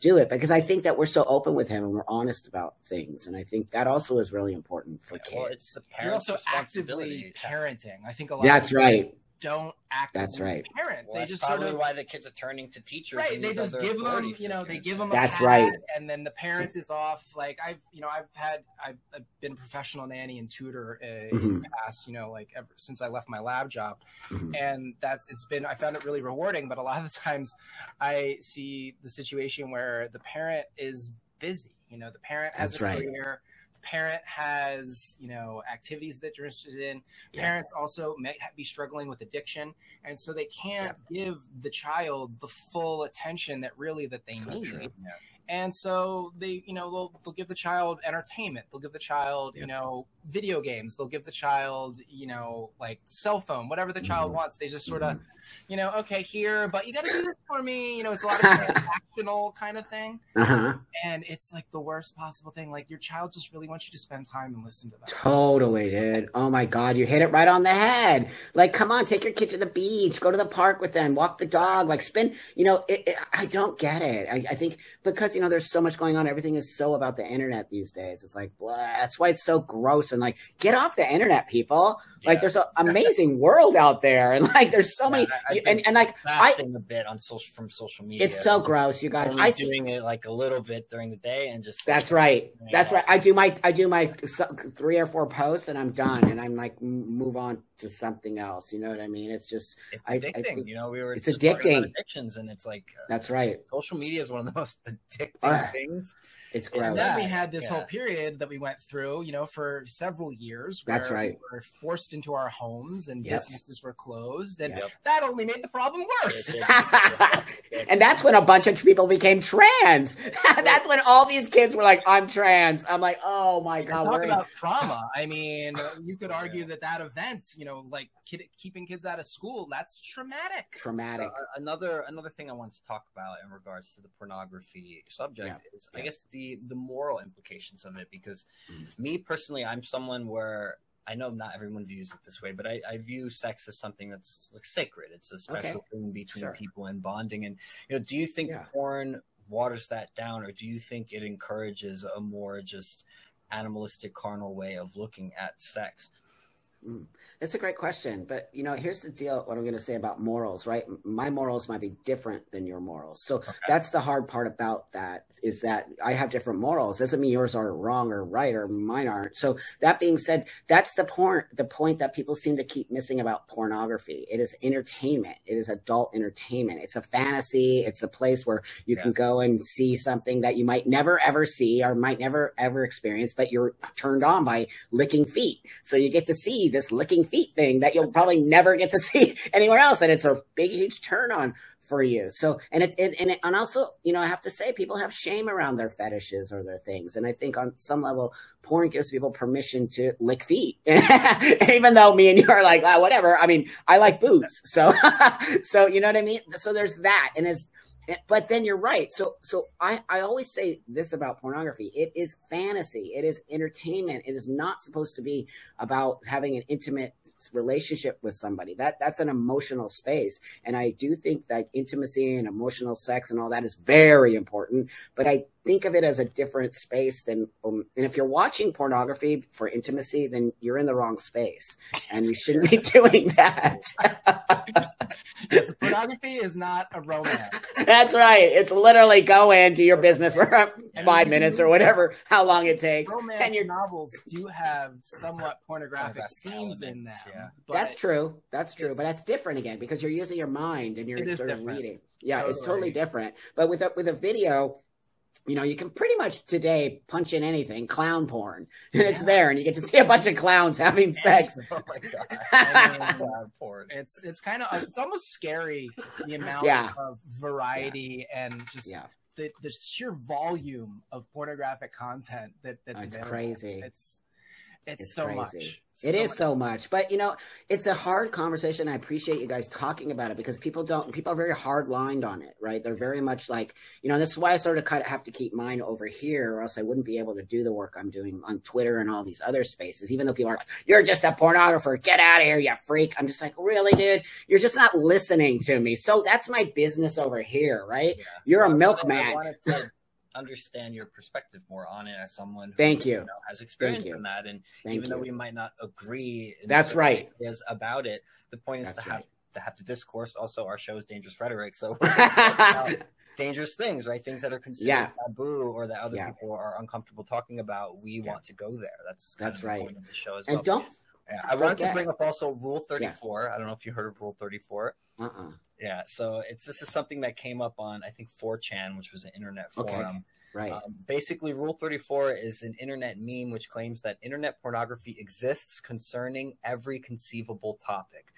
do it because I think that we're so open with him and we're honest about things. And I think that also is really important for yeah, kids. Well, it's the parents' You're also actively parenting. I think a lot That's right don't act. That's right. Parent. Well, they just sort of why the kids are turning to teachers. Right. They just give them, you know, they give them. That's right. And then the parents is off. Like I've, you know, I've had, I've, I've been a professional nanny and tutor uh, mm-hmm. in the past, you know, like ever since I left my lab job, mm-hmm. and that's it's been. I found it really rewarding, but a lot of the times, I see the situation where the parent is busy. You know, the parent has that's a right. career parent has you know activities that they're interested in. Yeah. parents also may be struggling with addiction and so they can't yeah. give the child the full attention that really that they so need. yeah and so they you know they'll, they'll give the child entertainment. They'll give the child you know video games. They'll give the child you know like cell phone whatever the child mm-hmm. wants. They just sort of you know okay here but you gotta do this for me. You know it's a lot of actional kind of thing. Uh-huh. and it's like the worst possible thing. Like your child just really wants you to spend time and listen to them. Totally dude. Oh my god you hit it right on the head. Like come on take your kid to the beach. Go to the park with them. Walk the dog. Like spend you know it, it, i don't get it. I, I think because you know, there's so much going on. Everything is so about the internet these days. It's like, blah, that's why it's so gross. And like, get off the internet, people. Yeah. Like, there's an amazing world out there, and like, there's so yeah, many. I, and, and like, I a bit on social from social media. It's so gross, you guys. I'm doing see, it like a little bit during the day, and just that's right. That's right. I do my I do my three or four posts, and I'm done, and I'm like move on to something else. You know what I mean? It's just it's addicting. I, I think, you know, we were it's addicting addictions, and it's like uh, that's right. Social media is one of the most addicting uh, things. It's gross. And then we had this yeah. whole period that we went through, you know, for several years. That's right. We were forced into our homes and yep. businesses were closed, and yep. that only made the problem worse. and that's when a bunch of people became trans. that's when all these kids were like, "I'm trans." I'm like, "Oh my god!" Talk about trauma. I mean, you could argue that that event, you know, like kid, keeping kids out of school, that's traumatic. Traumatic. So, uh, another another thing I wanted to talk about in regards to the pornography subject yeah. is, yeah. I guess, the the moral implications of it. Because mm. me personally, I'm someone where I know not everyone views it this way, but I, I view sex as something that's like sacred. It's a special okay. thing between sure. people and bonding. And you know, do you think yeah. porn waters that down, or do you think it encourages a more just animalistic, carnal way of looking at sex? Mm. It's a great question, but you know, here's the deal. What I'm going to say about morals, right? My morals might be different than your morals, so okay. that's the hard part about that. Is that I have different morals doesn't mean yours are wrong or right or mine aren't. So that being said, that's the point. The point that people seem to keep missing about pornography. It is entertainment. It is adult entertainment. It's a fantasy. It's a place where you yeah. can go and see something that you might never ever see or might never ever experience, but you're turned on by licking feet. So you get to see this licking feet thing that you'll probably never get to see anywhere else. And it's a big, huge turn on for you. So, and it, it, and it, and also, you know, I have to say, people have shame around their fetishes or their things, and I think on some level, porn gives people permission to lick feet, even though me and you are like, ah, whatever. I mean, I like boots, so, so you know what I mean. So there's that, and as but then you're right. So so I, I always say this about pornography. It is fantasy. It is entertainment. It is not supposed to be about having an intimate relationship with somebody. That that's an emotional space. And I do think that intimacy and emotional sex and all that is very important. But I think of it as a different space than um, and if you're watching pornography for intimacy then you're in the wrong space and you shouldn't be doing that yes, pornography is not a romance. That's right. It's literally go in, do your business for five minutes or whatever, how long it takes. Romance and your novels do have somewhat pornographic oh, scenes in them. Yeah. That's true. That's true. But that's different again because you're using your mind and you're sort of reading. Yeah, totally. it's totally different. But with a, with a video, you know, you can pretty much today punch in anything, clown porn, and yeah. it's there, and you get to see a bunch of clowns having sex. oh my god, clown porn! It's it's kind of uh, it's almost scary the amount yeah. of variety yeah. and just the the sheer volume of pornographic content that that's it's crazy. It's it's, it's so crazy. much. It so is much. so much, but you know, it's a hard conversation. I appreciate you guys talking about it because people don't, people are very hard lined on it, right? They're very much like, you know, this is why I sort of kind of have to keep mine over here, or else I wouldn't be able to do the work I'm doing on Twitter and all these other spaces. Even though people are like, "You're just a pornographer, get out of here, you freak." I'm just like, really, dude? You're just not listening to me. So that's my business over here, right? Yeah. You're a milkman understand your perspective more on it as someone who Thank you. you know, has experience in that. And Thank even you. though we might not agree, that's right, is about it. The point is that's to right. have to have the discourse. Also, our show is Dangerous Rhetoric, so dangerous things, right? Things that are considered yeah. taboo or that other yeah. people are uncomfortable talking about. We yeah. want to go there. That's that's right. the show as and well. don't. Yeah, I wanted to bring up also Rule Thirty Four. I don't know if you heard of Rule Thirty Four. Uh uh-uh. Yeah, so it's this is something that came up on I think 4chan, which was an internet forum. Okay Right. Um, basically, Rule 34 is an internet meme which claims that internet pornography exists concerning every conceivable topic.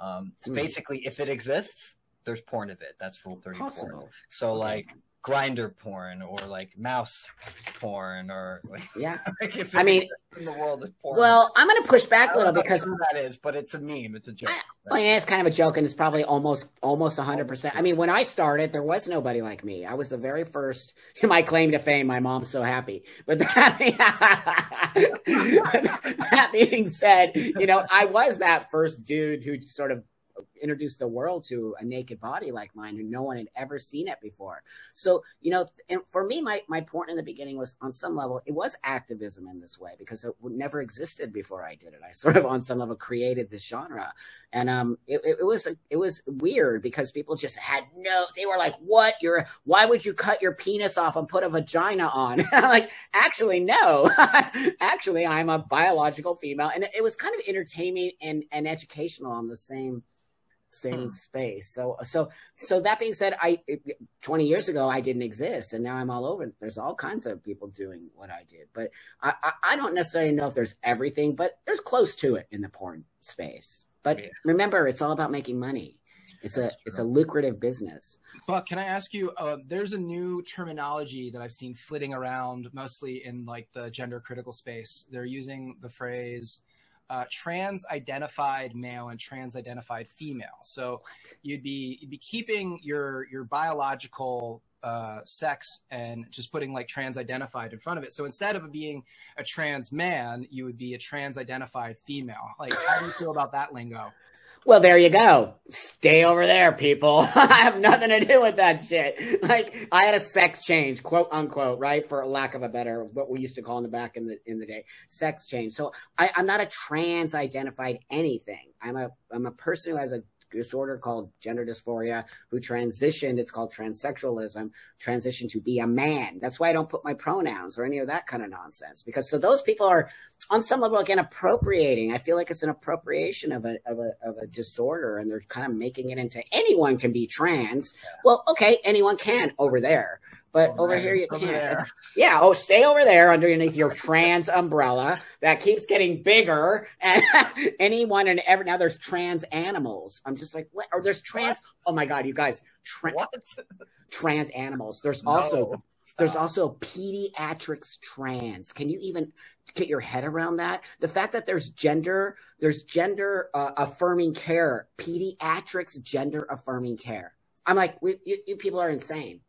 Um, mm. Basically, if it exists, there's porn of it. That's Rule 34. Possible. So, okay. like, Grindr porn or like mouse porn or like, yeah. I mean, in the world of porn. Well, I'm going to push back a little because that is, but it's a meme. It's a joke. I, well, yeah, it's kind of a joke, and it's probably almost almost 100. percent I mean, when I started, there was nobody like me. I was the very first. My claim to fame. My mom's so happy. But that, that being said, you know, I was that first dude who sort of introduced the world to a naked body like mine and no one had ever seen it before. So you know and for me my, my point in the beginning was on some level it was activism in this way because it never existed before i did it. I sort of on some level created this genre. And um it, it was it was weird because people just had no they were like what? You're why would you cut your penis off and put a vagina on? Like actually no. Actually i'm a biological female. And it was kind of entertaining and and educational on the same same hmm. space. So so so that being said, I 20 years ago I didn't exist, and now I'm all over. There's all kinds of people doing what I did, but I I, I don't necessarily know if there's everything, but there's close to it in the porn space. But yeah. remember, it's all about making money. It's That's a true. it's a lucrative business. But can I ask you? Uh, there's a new terminology that I've seen flitting around, mostly in like the gender critical space. They're using the phrase uh, trans identified male and trans identified female. So you'd be you'd be keeping your your biological uh, sex and just putting like trans identified in front of it. So instead of being a trans man, you would be a trans identified female. Like, how do you feel about that lingo? Well, there you go. Stay over there, people. I have nothing to do with that shit. Like, I had a sex change, quote unquote, right? For lack of a better, what we used to call in the back in the in the day, sex change. So I, I'm not a trans identified anything. I'm a I'm a person who has a disorder called gender dysphoria who transitioned it's called transsexualism transitioned to be a man that's why i don't put my pronouns or any of that kind of nonsense because so those people are on some level again appropriating i feel like it's an appropriation of a of a of a disorder and they're kind of making it into anyone can be trans well okay anyone can over there but over, over here you can't. Yeah. Oh, stay over there underneath your trans umbrella that keeps getting bigger. And anyone and ever now there's trans animals. I'm just like, what? Or there's trans. What? Oh my god, you guys. Tra- what? Trans animals. There's no. also Stop. There's also pediatrics trans. Can you even get your head around that? The fact that there's gender, there's gender uh, affirming care, pediatrics gender affirming care. I'm like, we, you, you people are insane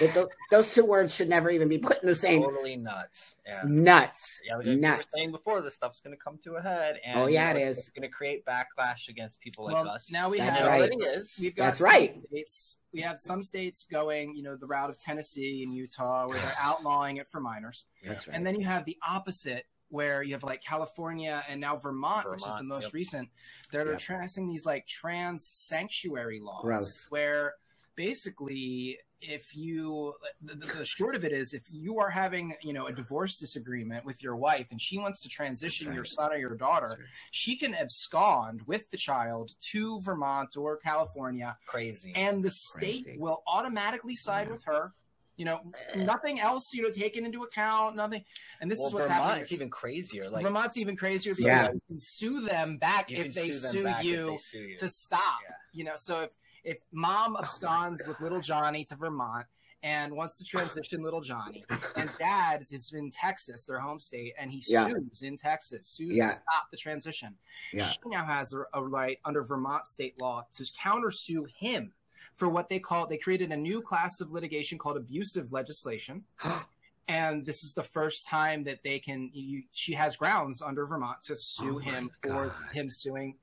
those, those, two words should never even be put in the same. Totally nuts. Yeah. Nuts. Yeah, like nuts. were saying before, this stuff's going to come to a head. And, oh yeah, you know, it is. It's going to create backlash against people well, like us. Now we That's have. Right. Is. We've got That's right. States, we have some states going, you know, the route of Tennessee and Utah, where they're outlawing it for minors. That's right. And then you have the opposite where you have like California and now Vermont, Vermont which is the most yep. recent. They're, they're yep. passing these like trans sanctuary laws Gross. where basically if you the, the, short of it is if you are having you know a divorce disagreement with your wife and she wants to transition right. your son or your daughter she can abscond with the child to vermont or california crazy and the state crazy. will automatically side yeah. with her you know eh. nothing else you know taken into account nothing and this well, is what's Vermont, happening it's even crazier like vermont's even crazier because yeah. you can sue them back if they, sue, back you if they sue you to stop yeah. you know so if if mom absconds oh with little Johnny to Vermont and wants to transition little Johnny, and dad is in Texas, their home state, and he yeah. sues in Texas, sues yeah. to stop the transition. Yeah. She now has a, a right under Vermont state law to countersue him for what they call they created a new class of litigation called abusive legislation. and this is the first time that they can you, she has grounds under vermont to sue oh him for him suing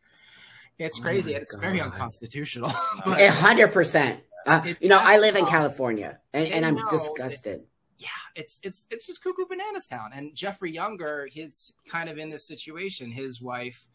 it's oh crazy. Oh it's God. very unconstitutional. A hundred percent. Uh, you know, I live in California, and, and I'm disgusted. It, yeah, it's it's it's just cuckoo bananas town. And Jeffrey Younger, he's kind of in this situation. His wife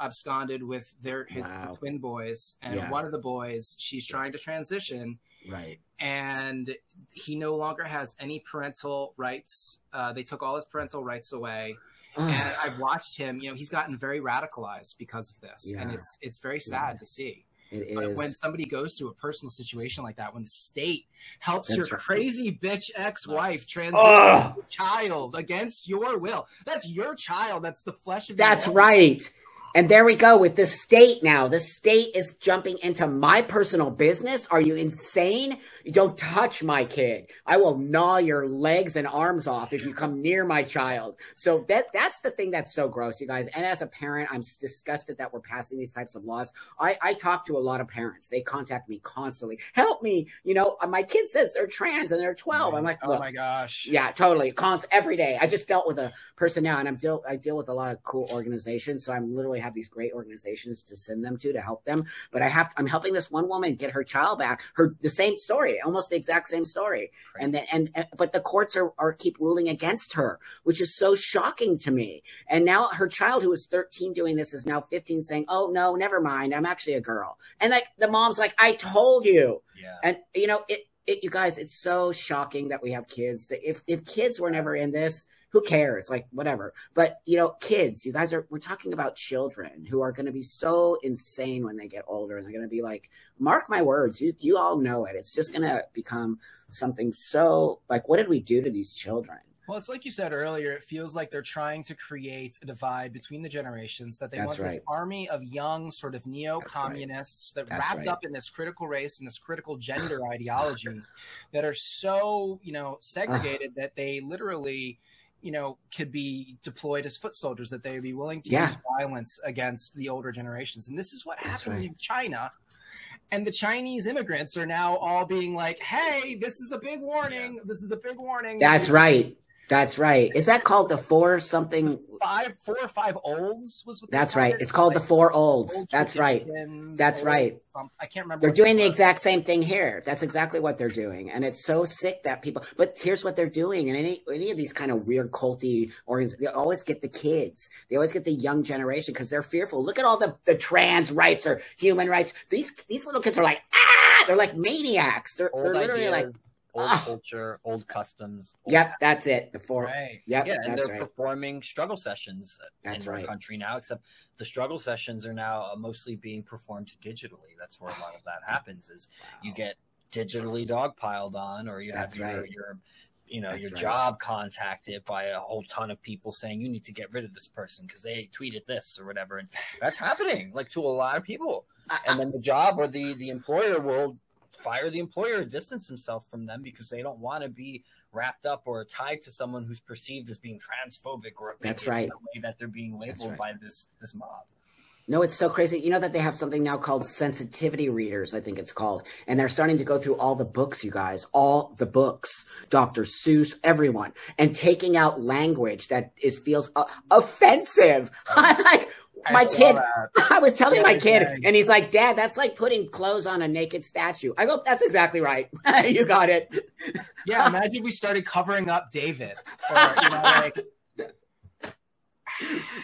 absconded with their wow. twin boys, and yeah. one of the boys, she's trying to transition. Right. And he no longer has any parental rights. Uh, they took all his parental rights away and I've watched him. You know, he's gotten very radicalized because of this, yeah. and it's it's very sad yeah. to see. It but is. when somebody goes through a personal situation like that, when the state helps that's your right. crazy bitch ex-wife transition child against your will, that's your child. That's the flesh of. That's right. And there we go with the state now. The state is jumping into my personal business. Are you insane? You don't touch my kid. I will gnaw your legs and arms off if you come near my child. So that that's the thing that's so gross, you guys. And as a parent, I'm disgusted that we're passing these types of laws. I, I talk to a lot of parents. They contact me constantly. Help me. You know, uh, my kid says they're trans and they're 12. I'm like, oh my gosh. Yeah, totally. Const every day. I just dealt with a person now and I'm deal I deal with a lot of cool organizations. So I'm literally have these great organizations to send them to to help them. But I have I'm helping this one woman get her child back. Her the same story, almost the exact same story. Right. And then and, and but the courts are are keep ruling against her, which is so shocking to me. And now her child who was 13 doing this is now 15 saying, "Oh no, never mind. I'm actually a girl." And like the mom's like, "I told you." Yeah. And you know, it it, you guys, it's so shocking that we have kids. That if if kids were never in this, who cares? Like whatever. But you know, kids, you guys are we're talking about children who are going to be so insane when they get older, and they're going to be like, mark my words, you you all know it. It's just going to become something so like, what did we do to these children? Well, it's like you said earlier. It feels like they're trying to create a divide between the generations. That they That's want right. this army of young, sort of neo-communists right. that That's wrapped right. up in this critical race and this critical gender ideology, that are so you know segregated that they literally you know, could be deployed as foot soldiers, that they would be willing to yeah. use violence against the older generations. And this is what That's happened right. in China. And the Chinese immigrants are now all being like, hey, this is a big warning. Yeah. This is a big warning. That's right. That's right. Is that called the four something? Five, four or five olds was. That's right. It's called like the four olds. Old That's right. That's right. I can't remember. They're doing the exact same thing here. That's exactly what they're doing, and it's so sick that people. But here's what they're doing, and any any of these kind of weird culty organizations, they always get the kids. They always get the young generation because they're fearful. Look at all the the trans rights or human rights. These these little kids are like ah, they're like maniacs. They're, they're literally ideas. like old ah. culture, old customs. Old yep, that's it. The four. Right. Yep, yeah, and they're right. performing struggle sessions that's in right. our country now. Except the struggle sessions are now uh, mostly being performed digitally. That's where a lot of that happens. Is wow. you get digitally dogpiled on, or you that's have your, right. your you know That's your job contacted by a whole ton of people saying you need to get rid of this person because they tweeted this or whatever and that's happening like to a lot of people and then the job or the the employer will fire the employer, distance himself from them because they don't want to be wrapped up or tied to someone who's perceived as being transphobic or that's right the way that they're being labeled right. by this this mob. No, it's so crazy. You know that they have something now called sensitivity readers, I think it's called. And they're starting to go through all the books, you guys, all the books, Dr. Seuss, everyone, and taking out language that is feels uh, offensive. like, my kid, I was telling my kid, and he's like, Dad, that's like putting clothes on a naked statue. I go, That's exactly right. you got it. yeah, imagine we started covering up David. Or, you know, like,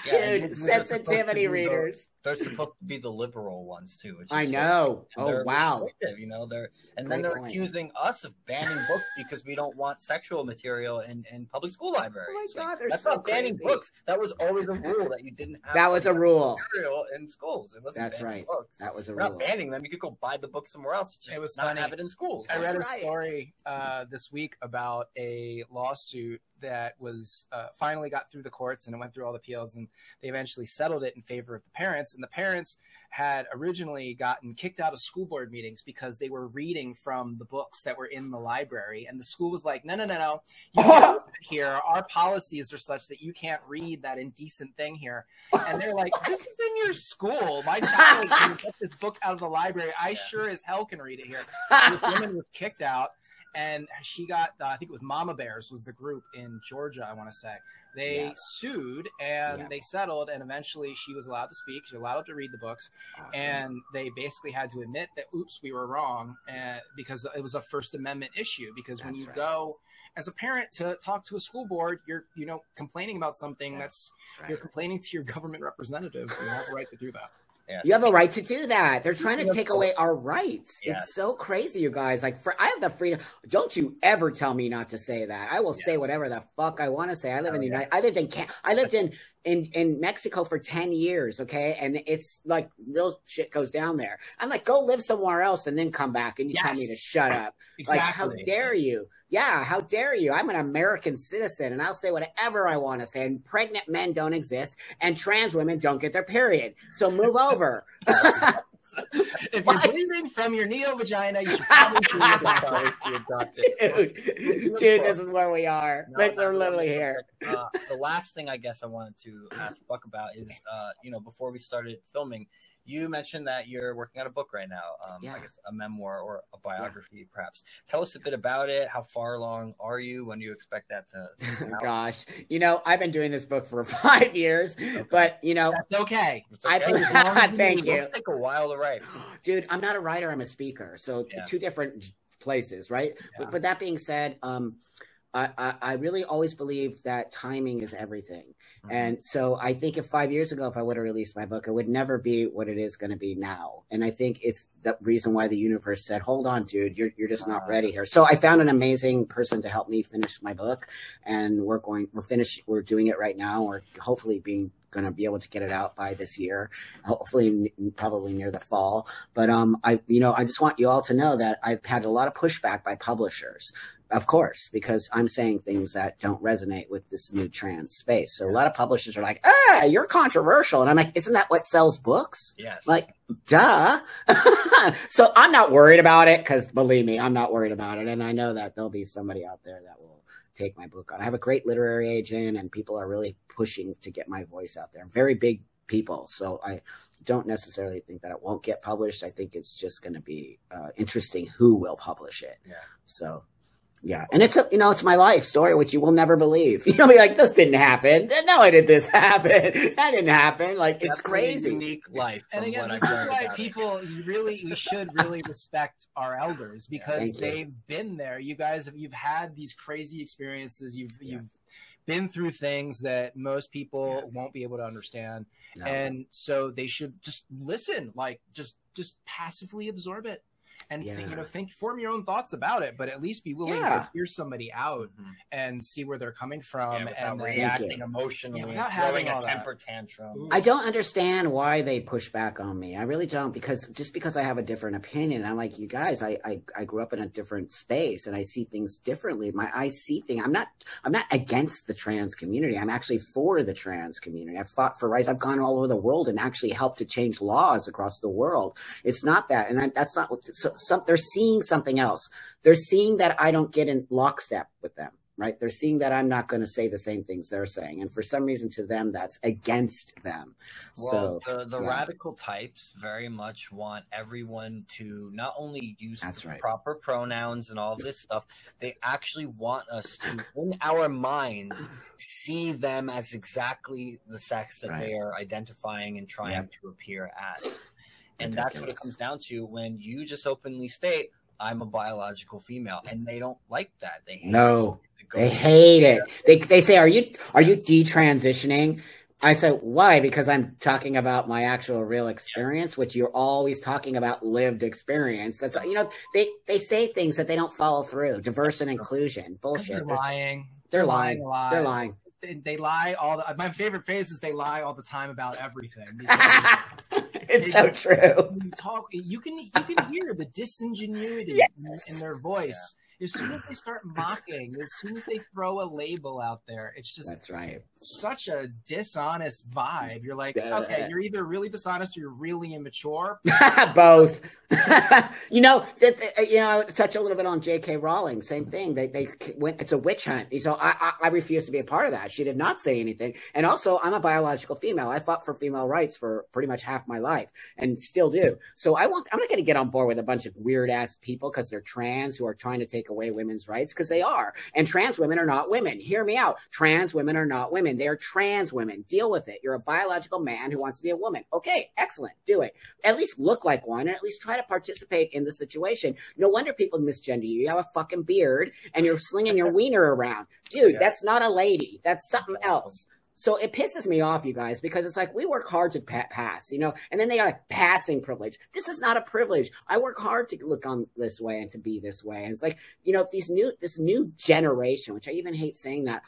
yeah, Dude, sensitivity readers. They're supposed to be the liberal ones too. I know. So, oh wow. You know, they're and then they're point. accusing us of banning books because we don't want sexual material in, in public school libraries. Oh my god, like, that's so not crazy. banning books. That was always a rule that you didn't have. That was a rule. Material in schools. It wasn't that's right. Books. That was a We're rule. Not banning them. You could go buy the book somewhere else. it was not funny. have it in schools. I read a story uh, this week about a lawsuit that was uh, finally got through the courts and it went through all the appeals and they eventually settled it in favor of the parents and the parents had originally gotten kicked out of school board meetings because they were reading from the books that were in the library. And the school was like no no no no. You can't here. Our policies are such that you can't read that indecent thing here. And they're like this is in your school. My child can get this book out of the library. I sure as hell can read it here. The woman was kicked out and she got uh, I think it was Mama Bears was the group in Georgia I want to say they yeah. sued and yeah. they settled and eventually she was allowed to speak she was allowed to read the books awesome. and they basically had to admit that oops we were wrong uh, because it was a First Amendment issue because that's when you right. go as a parent to talk to a school board you're you know complaining about something yeah. that's, that's right. you're complaining to your government representative you have a right to do that Yes. You have a right to do that. They're trying to take away our rights. Yes. It's so crazy, you guys. Like, for I have the freedom. Don't you ever tell me not to say that. I will yes. say whatever the fuck I want to say. I live oh, in the yeah. United. I lived in. I lived in in in Mexico for ten years. Okay, and it's like real shit goes down there. I'm like, go live somewhere else and then come back, and you yes. tell me to shut up. Exactly. Like, how dare you? Yeah, how dare you? I'm an American citizen and I'll say whatever I want to say. And pregnant men don't exist and trans women don't get their period. So move over. if you're bleeding from your neo vagina, you should probably Dude, dude, this is where we are. No, like, we're literally here. Uh, the last thing I guess I wanted to ask Buck about is, uh, you know, before we started filming, you mentioned that you're working on a book right now. Um, yeah. I guess a memoir or a biography, yeah. perhaps. Tell us a bit about it. How far along are you? When do you expect that to? Gosh, you know, I've been doing this book for five years, okay. but you know, that's okay. okay. I've been. thank you. take a while to write, dude. I'm not a writer. I'm a speaker. So yeah. two different places, right? But, but that being said, um, I, I, really always believe that timing is everything. Mm-hmm. And so I think if five years ago, if I would have released my book, it would never be what it is going to be now. And I think it's the reason why the universe said, hold on, dude, you're, you're just not ready here. So I found an amazing person to help me finish my book. And we're going, we're finished, we're doing it right now. We're hopefully being going to be able to get it out by this year, hopefully probably near the fall. But um, I you know I just want you all to know that I've had a lot of pushback by publishers of course, because I'm saying things that don't resonate with this new trans space. So a lot of publishers are like, ah, you're controversial. And I'm like, isn't that what sells books? Yes. Like, duh. so I'm not worried about it because believe me, I'm not worried about it. And I know that there'll be somebody out there that will take my book on. I have a great literary agent and people are really pushing to get my voice out there. Very big people. So I don't necessarily think that it won't get published. I think it's just going to be uh, interesting who will publish it. Yeah. So yeah, and it's a you know it's my life story, which you will never believe. You'll be like, this didn't happen. No, I did this happen? That didn't happen. Like That's it's crazy. Unique life. And again, this is why people really we should really respect our elders because they've been there. You guys have you've had these crazy experiences. You've yeah. you've been through things that most people yeah. won't be able to understand, no. and so they should just listen. Like just just passively absorb it and yeah. think, you know think form your own thoughts about it but at least be willing yeah. to hear somebody out mm-hmm. and see where they're coming from yeah, and reacting emotionally yeah, without having a temper that. tantrum. I don't understand why they push back on me. I really don't because just because i have a different opinion i'm like you guys I, I i grew up in a different space and i see things differently. My i see things i'm not i'm not against the trans community. I'm actually for the trans community. I've fought for rights. I've gone all over the world and actually helped to change laws across the world. It's not that and I, that's not what so, some they're seeing something else. They're seeing that I don't get in lockstep with them, right? They're seeing that I'm not going to say the same things they're saying, and for some reason, to them, that's against them. Well, so the, the yeah. radical types very much want everyone to not only use right. proper pronouns and all this stuff, they actually want us to, in our minds, see them as exactly the sex that right. they are identifying and trying to appear as. And Ridiculous. that's what it comes down to when you just openly state, I'm a biological female, and they don't like that. They no, they hate it. They they say, "Are you are you detransitioning?" I said, why? Because I'm talking about my actual real experience, which you're always talking about lived experience. That's you know, they they say things that they don't follow through. Diverse and inclusion. Bullshit. They're lying. They're, they're lying. lying they're lying. They, they, lie all the my favorite phrase is they lie all the time about everything. it's they, so true. You talk you can you can hear the disingenuity yes. in, in, their voice. Yeah as soon as they start mocking, as soon as they throw a label out there, it's just that's right. Such a dishonest vibe. You're like, okay, you're either really dishonest or you're really immature. Both. you know, that uh, you know, touch a little bit on J.K. Rowling. Same thing. They they went. It's a witch hunt. So I, I I refuse to be a part of that. She did not say anything. And also, I'm a biological female. I fought for female rights for pretty much half my life, and still do. So I want. I'm not going to get on board with a bunch of weird ass people because they're trans who are trying to take away women's rights because they are. And trans women are not women. Hear me out. Trans women are not women. They're trans women. Deal with it. You're a biological man who wants to be a woman. Okay, excellent. Do it. At least look like one and at least try to participate in the situation. No wonder people misgender you. You have a fucking beard and you're slinging your wiener around. Dude, yeah. that's not a lady. That's something else. So it pisses me off, you guys, because it's like we work hard to pa- pass, you know, and then they are like passing privilege. This is not a privilege. I work hard to look on this way and to be this way. And it's like, you know, these new, this new generation, which I even hate saying that,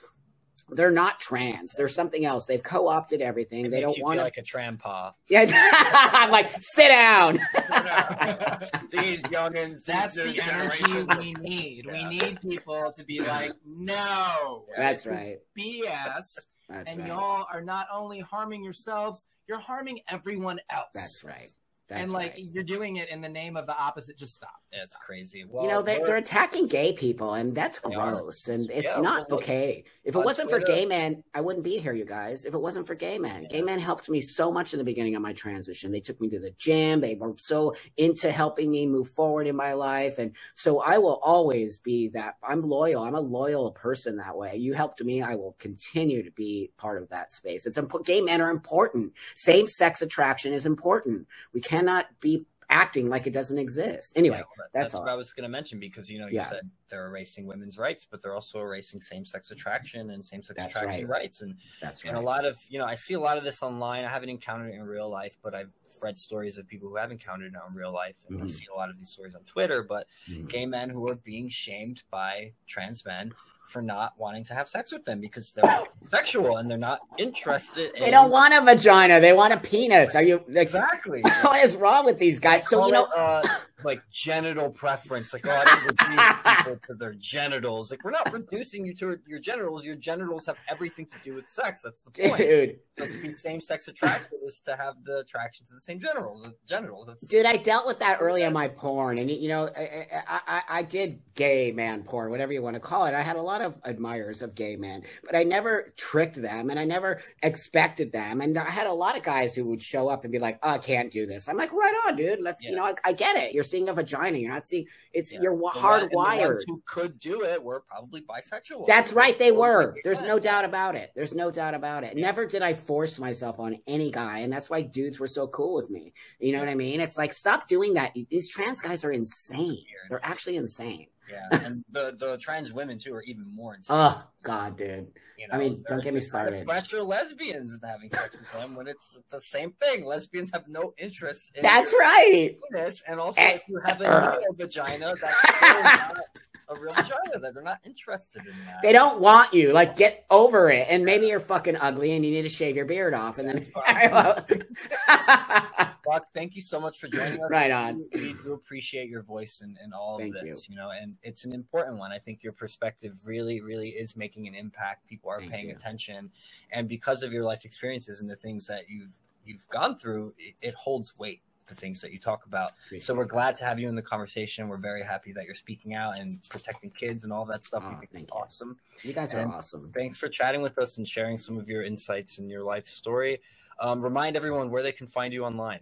they're not trans. They're something else. They've co-opted everything. It they don't want to like a trampa. Yeah, I'm like, sit down. These youngins. That's the energy we need. Yeah. We need people to be like, no. That's right. BS that's and right. y'all are not only harming yourselves, you're harming everyone else. That's right. That's and like right. you're doing it in the name of the opposite. Just stop. It's crazy. Well, you know they're, they're, attacking gay people, and that's gross, and it's yeah, not well, okay. If it wasn't Twitter. for gay men, I wouldn't be here, you guys. If it wasn't for gay men, yeah. gay men helped me so much in the beginning of my transition. They took me to the gym. They were so into helping me move forward in my life, and so I will always be that. I'm loyal. I'm a loyal person that way. You helped me. I will continue to be part of that space. It's important. Gay men are important. Same sex attraction is important. We can't cannot be acting like it doesn't exist. Anyway, yeah, that's, that's what I was going to mention because you know you yeah. said they're erasing women's rights, but they're also erasing same-sex attraction and same-sex that's attraction right. rights. And that's right. And a lot of you know I see a lot of this online. I haven't encountered it in real life, but I've read stories of people who have encountered it in real life, and mm-hmm. I see a lot of these stories on Twitter. But mm-hmm. gay men who are being shamed by trans men for not wanting to have sex with them because they're sexual and they're not interested. In... They don't want a vagina; they want a penis. Are you exactly? what is wrong with these guys? So you know, it, uh, like genital preference. Like, oh, I don't reduce people to their genitals. Like, we're not reducing you to your genitals. Your genitals have everything to do with sex. That's the point. Dude. So to be same sex attracted is to have the attraction to the same genitals. Uh, genitals. That's... Dude, I dealt with that early in my porn, and you know, I, I, I did gay man porn, whatever you want to call it. I had a lot of admirers of gay men, but I never tricked them, and I never expected them. And I had a lot of guys who would show up and be like, oh, "I can't do this." I'm like, "Right on, dude. Let's, yeah. you know, I, I get it. You're seeing a vagina. You're not seeing it's yeah. you're hardwired. who could do it were probably bisexual. That's right, they were. There's no doubt about it. There's no doubt about it. Never did I force myself on any guy, and that's why dudes were so cool with me. You know what I mean? It's like stop doing that. These trans guys are insane. They're actually insane. Yeah, and the the trans women too are even more insane. Oh God, dude. You know, I mean, don't get me started. Pressure lesbians and having sex with them when it's the same thing. Lesbians have no interest. in That's right. Penis, and also, and, if you have a uh, vagina, that's a real vagina that they're not interested in that. They don't want you. Like, get over it. And maybe you're fucking ugly and you need to shave your beard off. And then. Buck, thank you so much for joining us. Right on. We, do appreciate your voice and, and all thank of this, you. you. know, and it's an important one. I think your perspective really, really is making an impact. People are thank paying you. attention. And because of your life experiences and the things that you've you've gone through, it, it holds weight the things that you talk about. So we're glad to have you in the conversation. We're very happy that you're speaking out and protecting kids and all that stuff. Oh, we think is you. awesome. You guys are awesome. Thanks for chatting with us and sharing some of your insights and your life story. Um, remind everyone where they can find you online.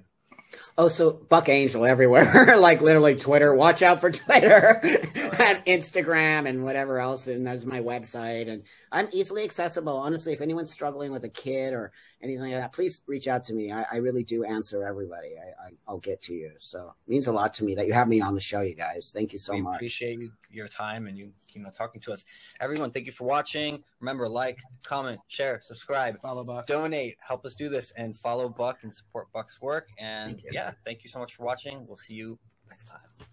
Oh, so Buck Angel everywhere, like literally Twitter. Watch out for Twitter and Instagram and whatever else. And there's my website, and I'm easily accessible. Honestly, if anyone's struggling with a kid or anything like that, please reach out to me. I, I really do answer everybody. I, will get to you. So it means a lot to me that you have me on the show, you guys. Thank you so we much. Appreciate you, your time and you, you know, talking to us. Everyone, thank you for watching. Remember, like, comment, share, subscribe, follow Buck, donate, help us do this, and follow Buck and support Buck's work. And yeah, thank you so much for watching. We'll see you next time.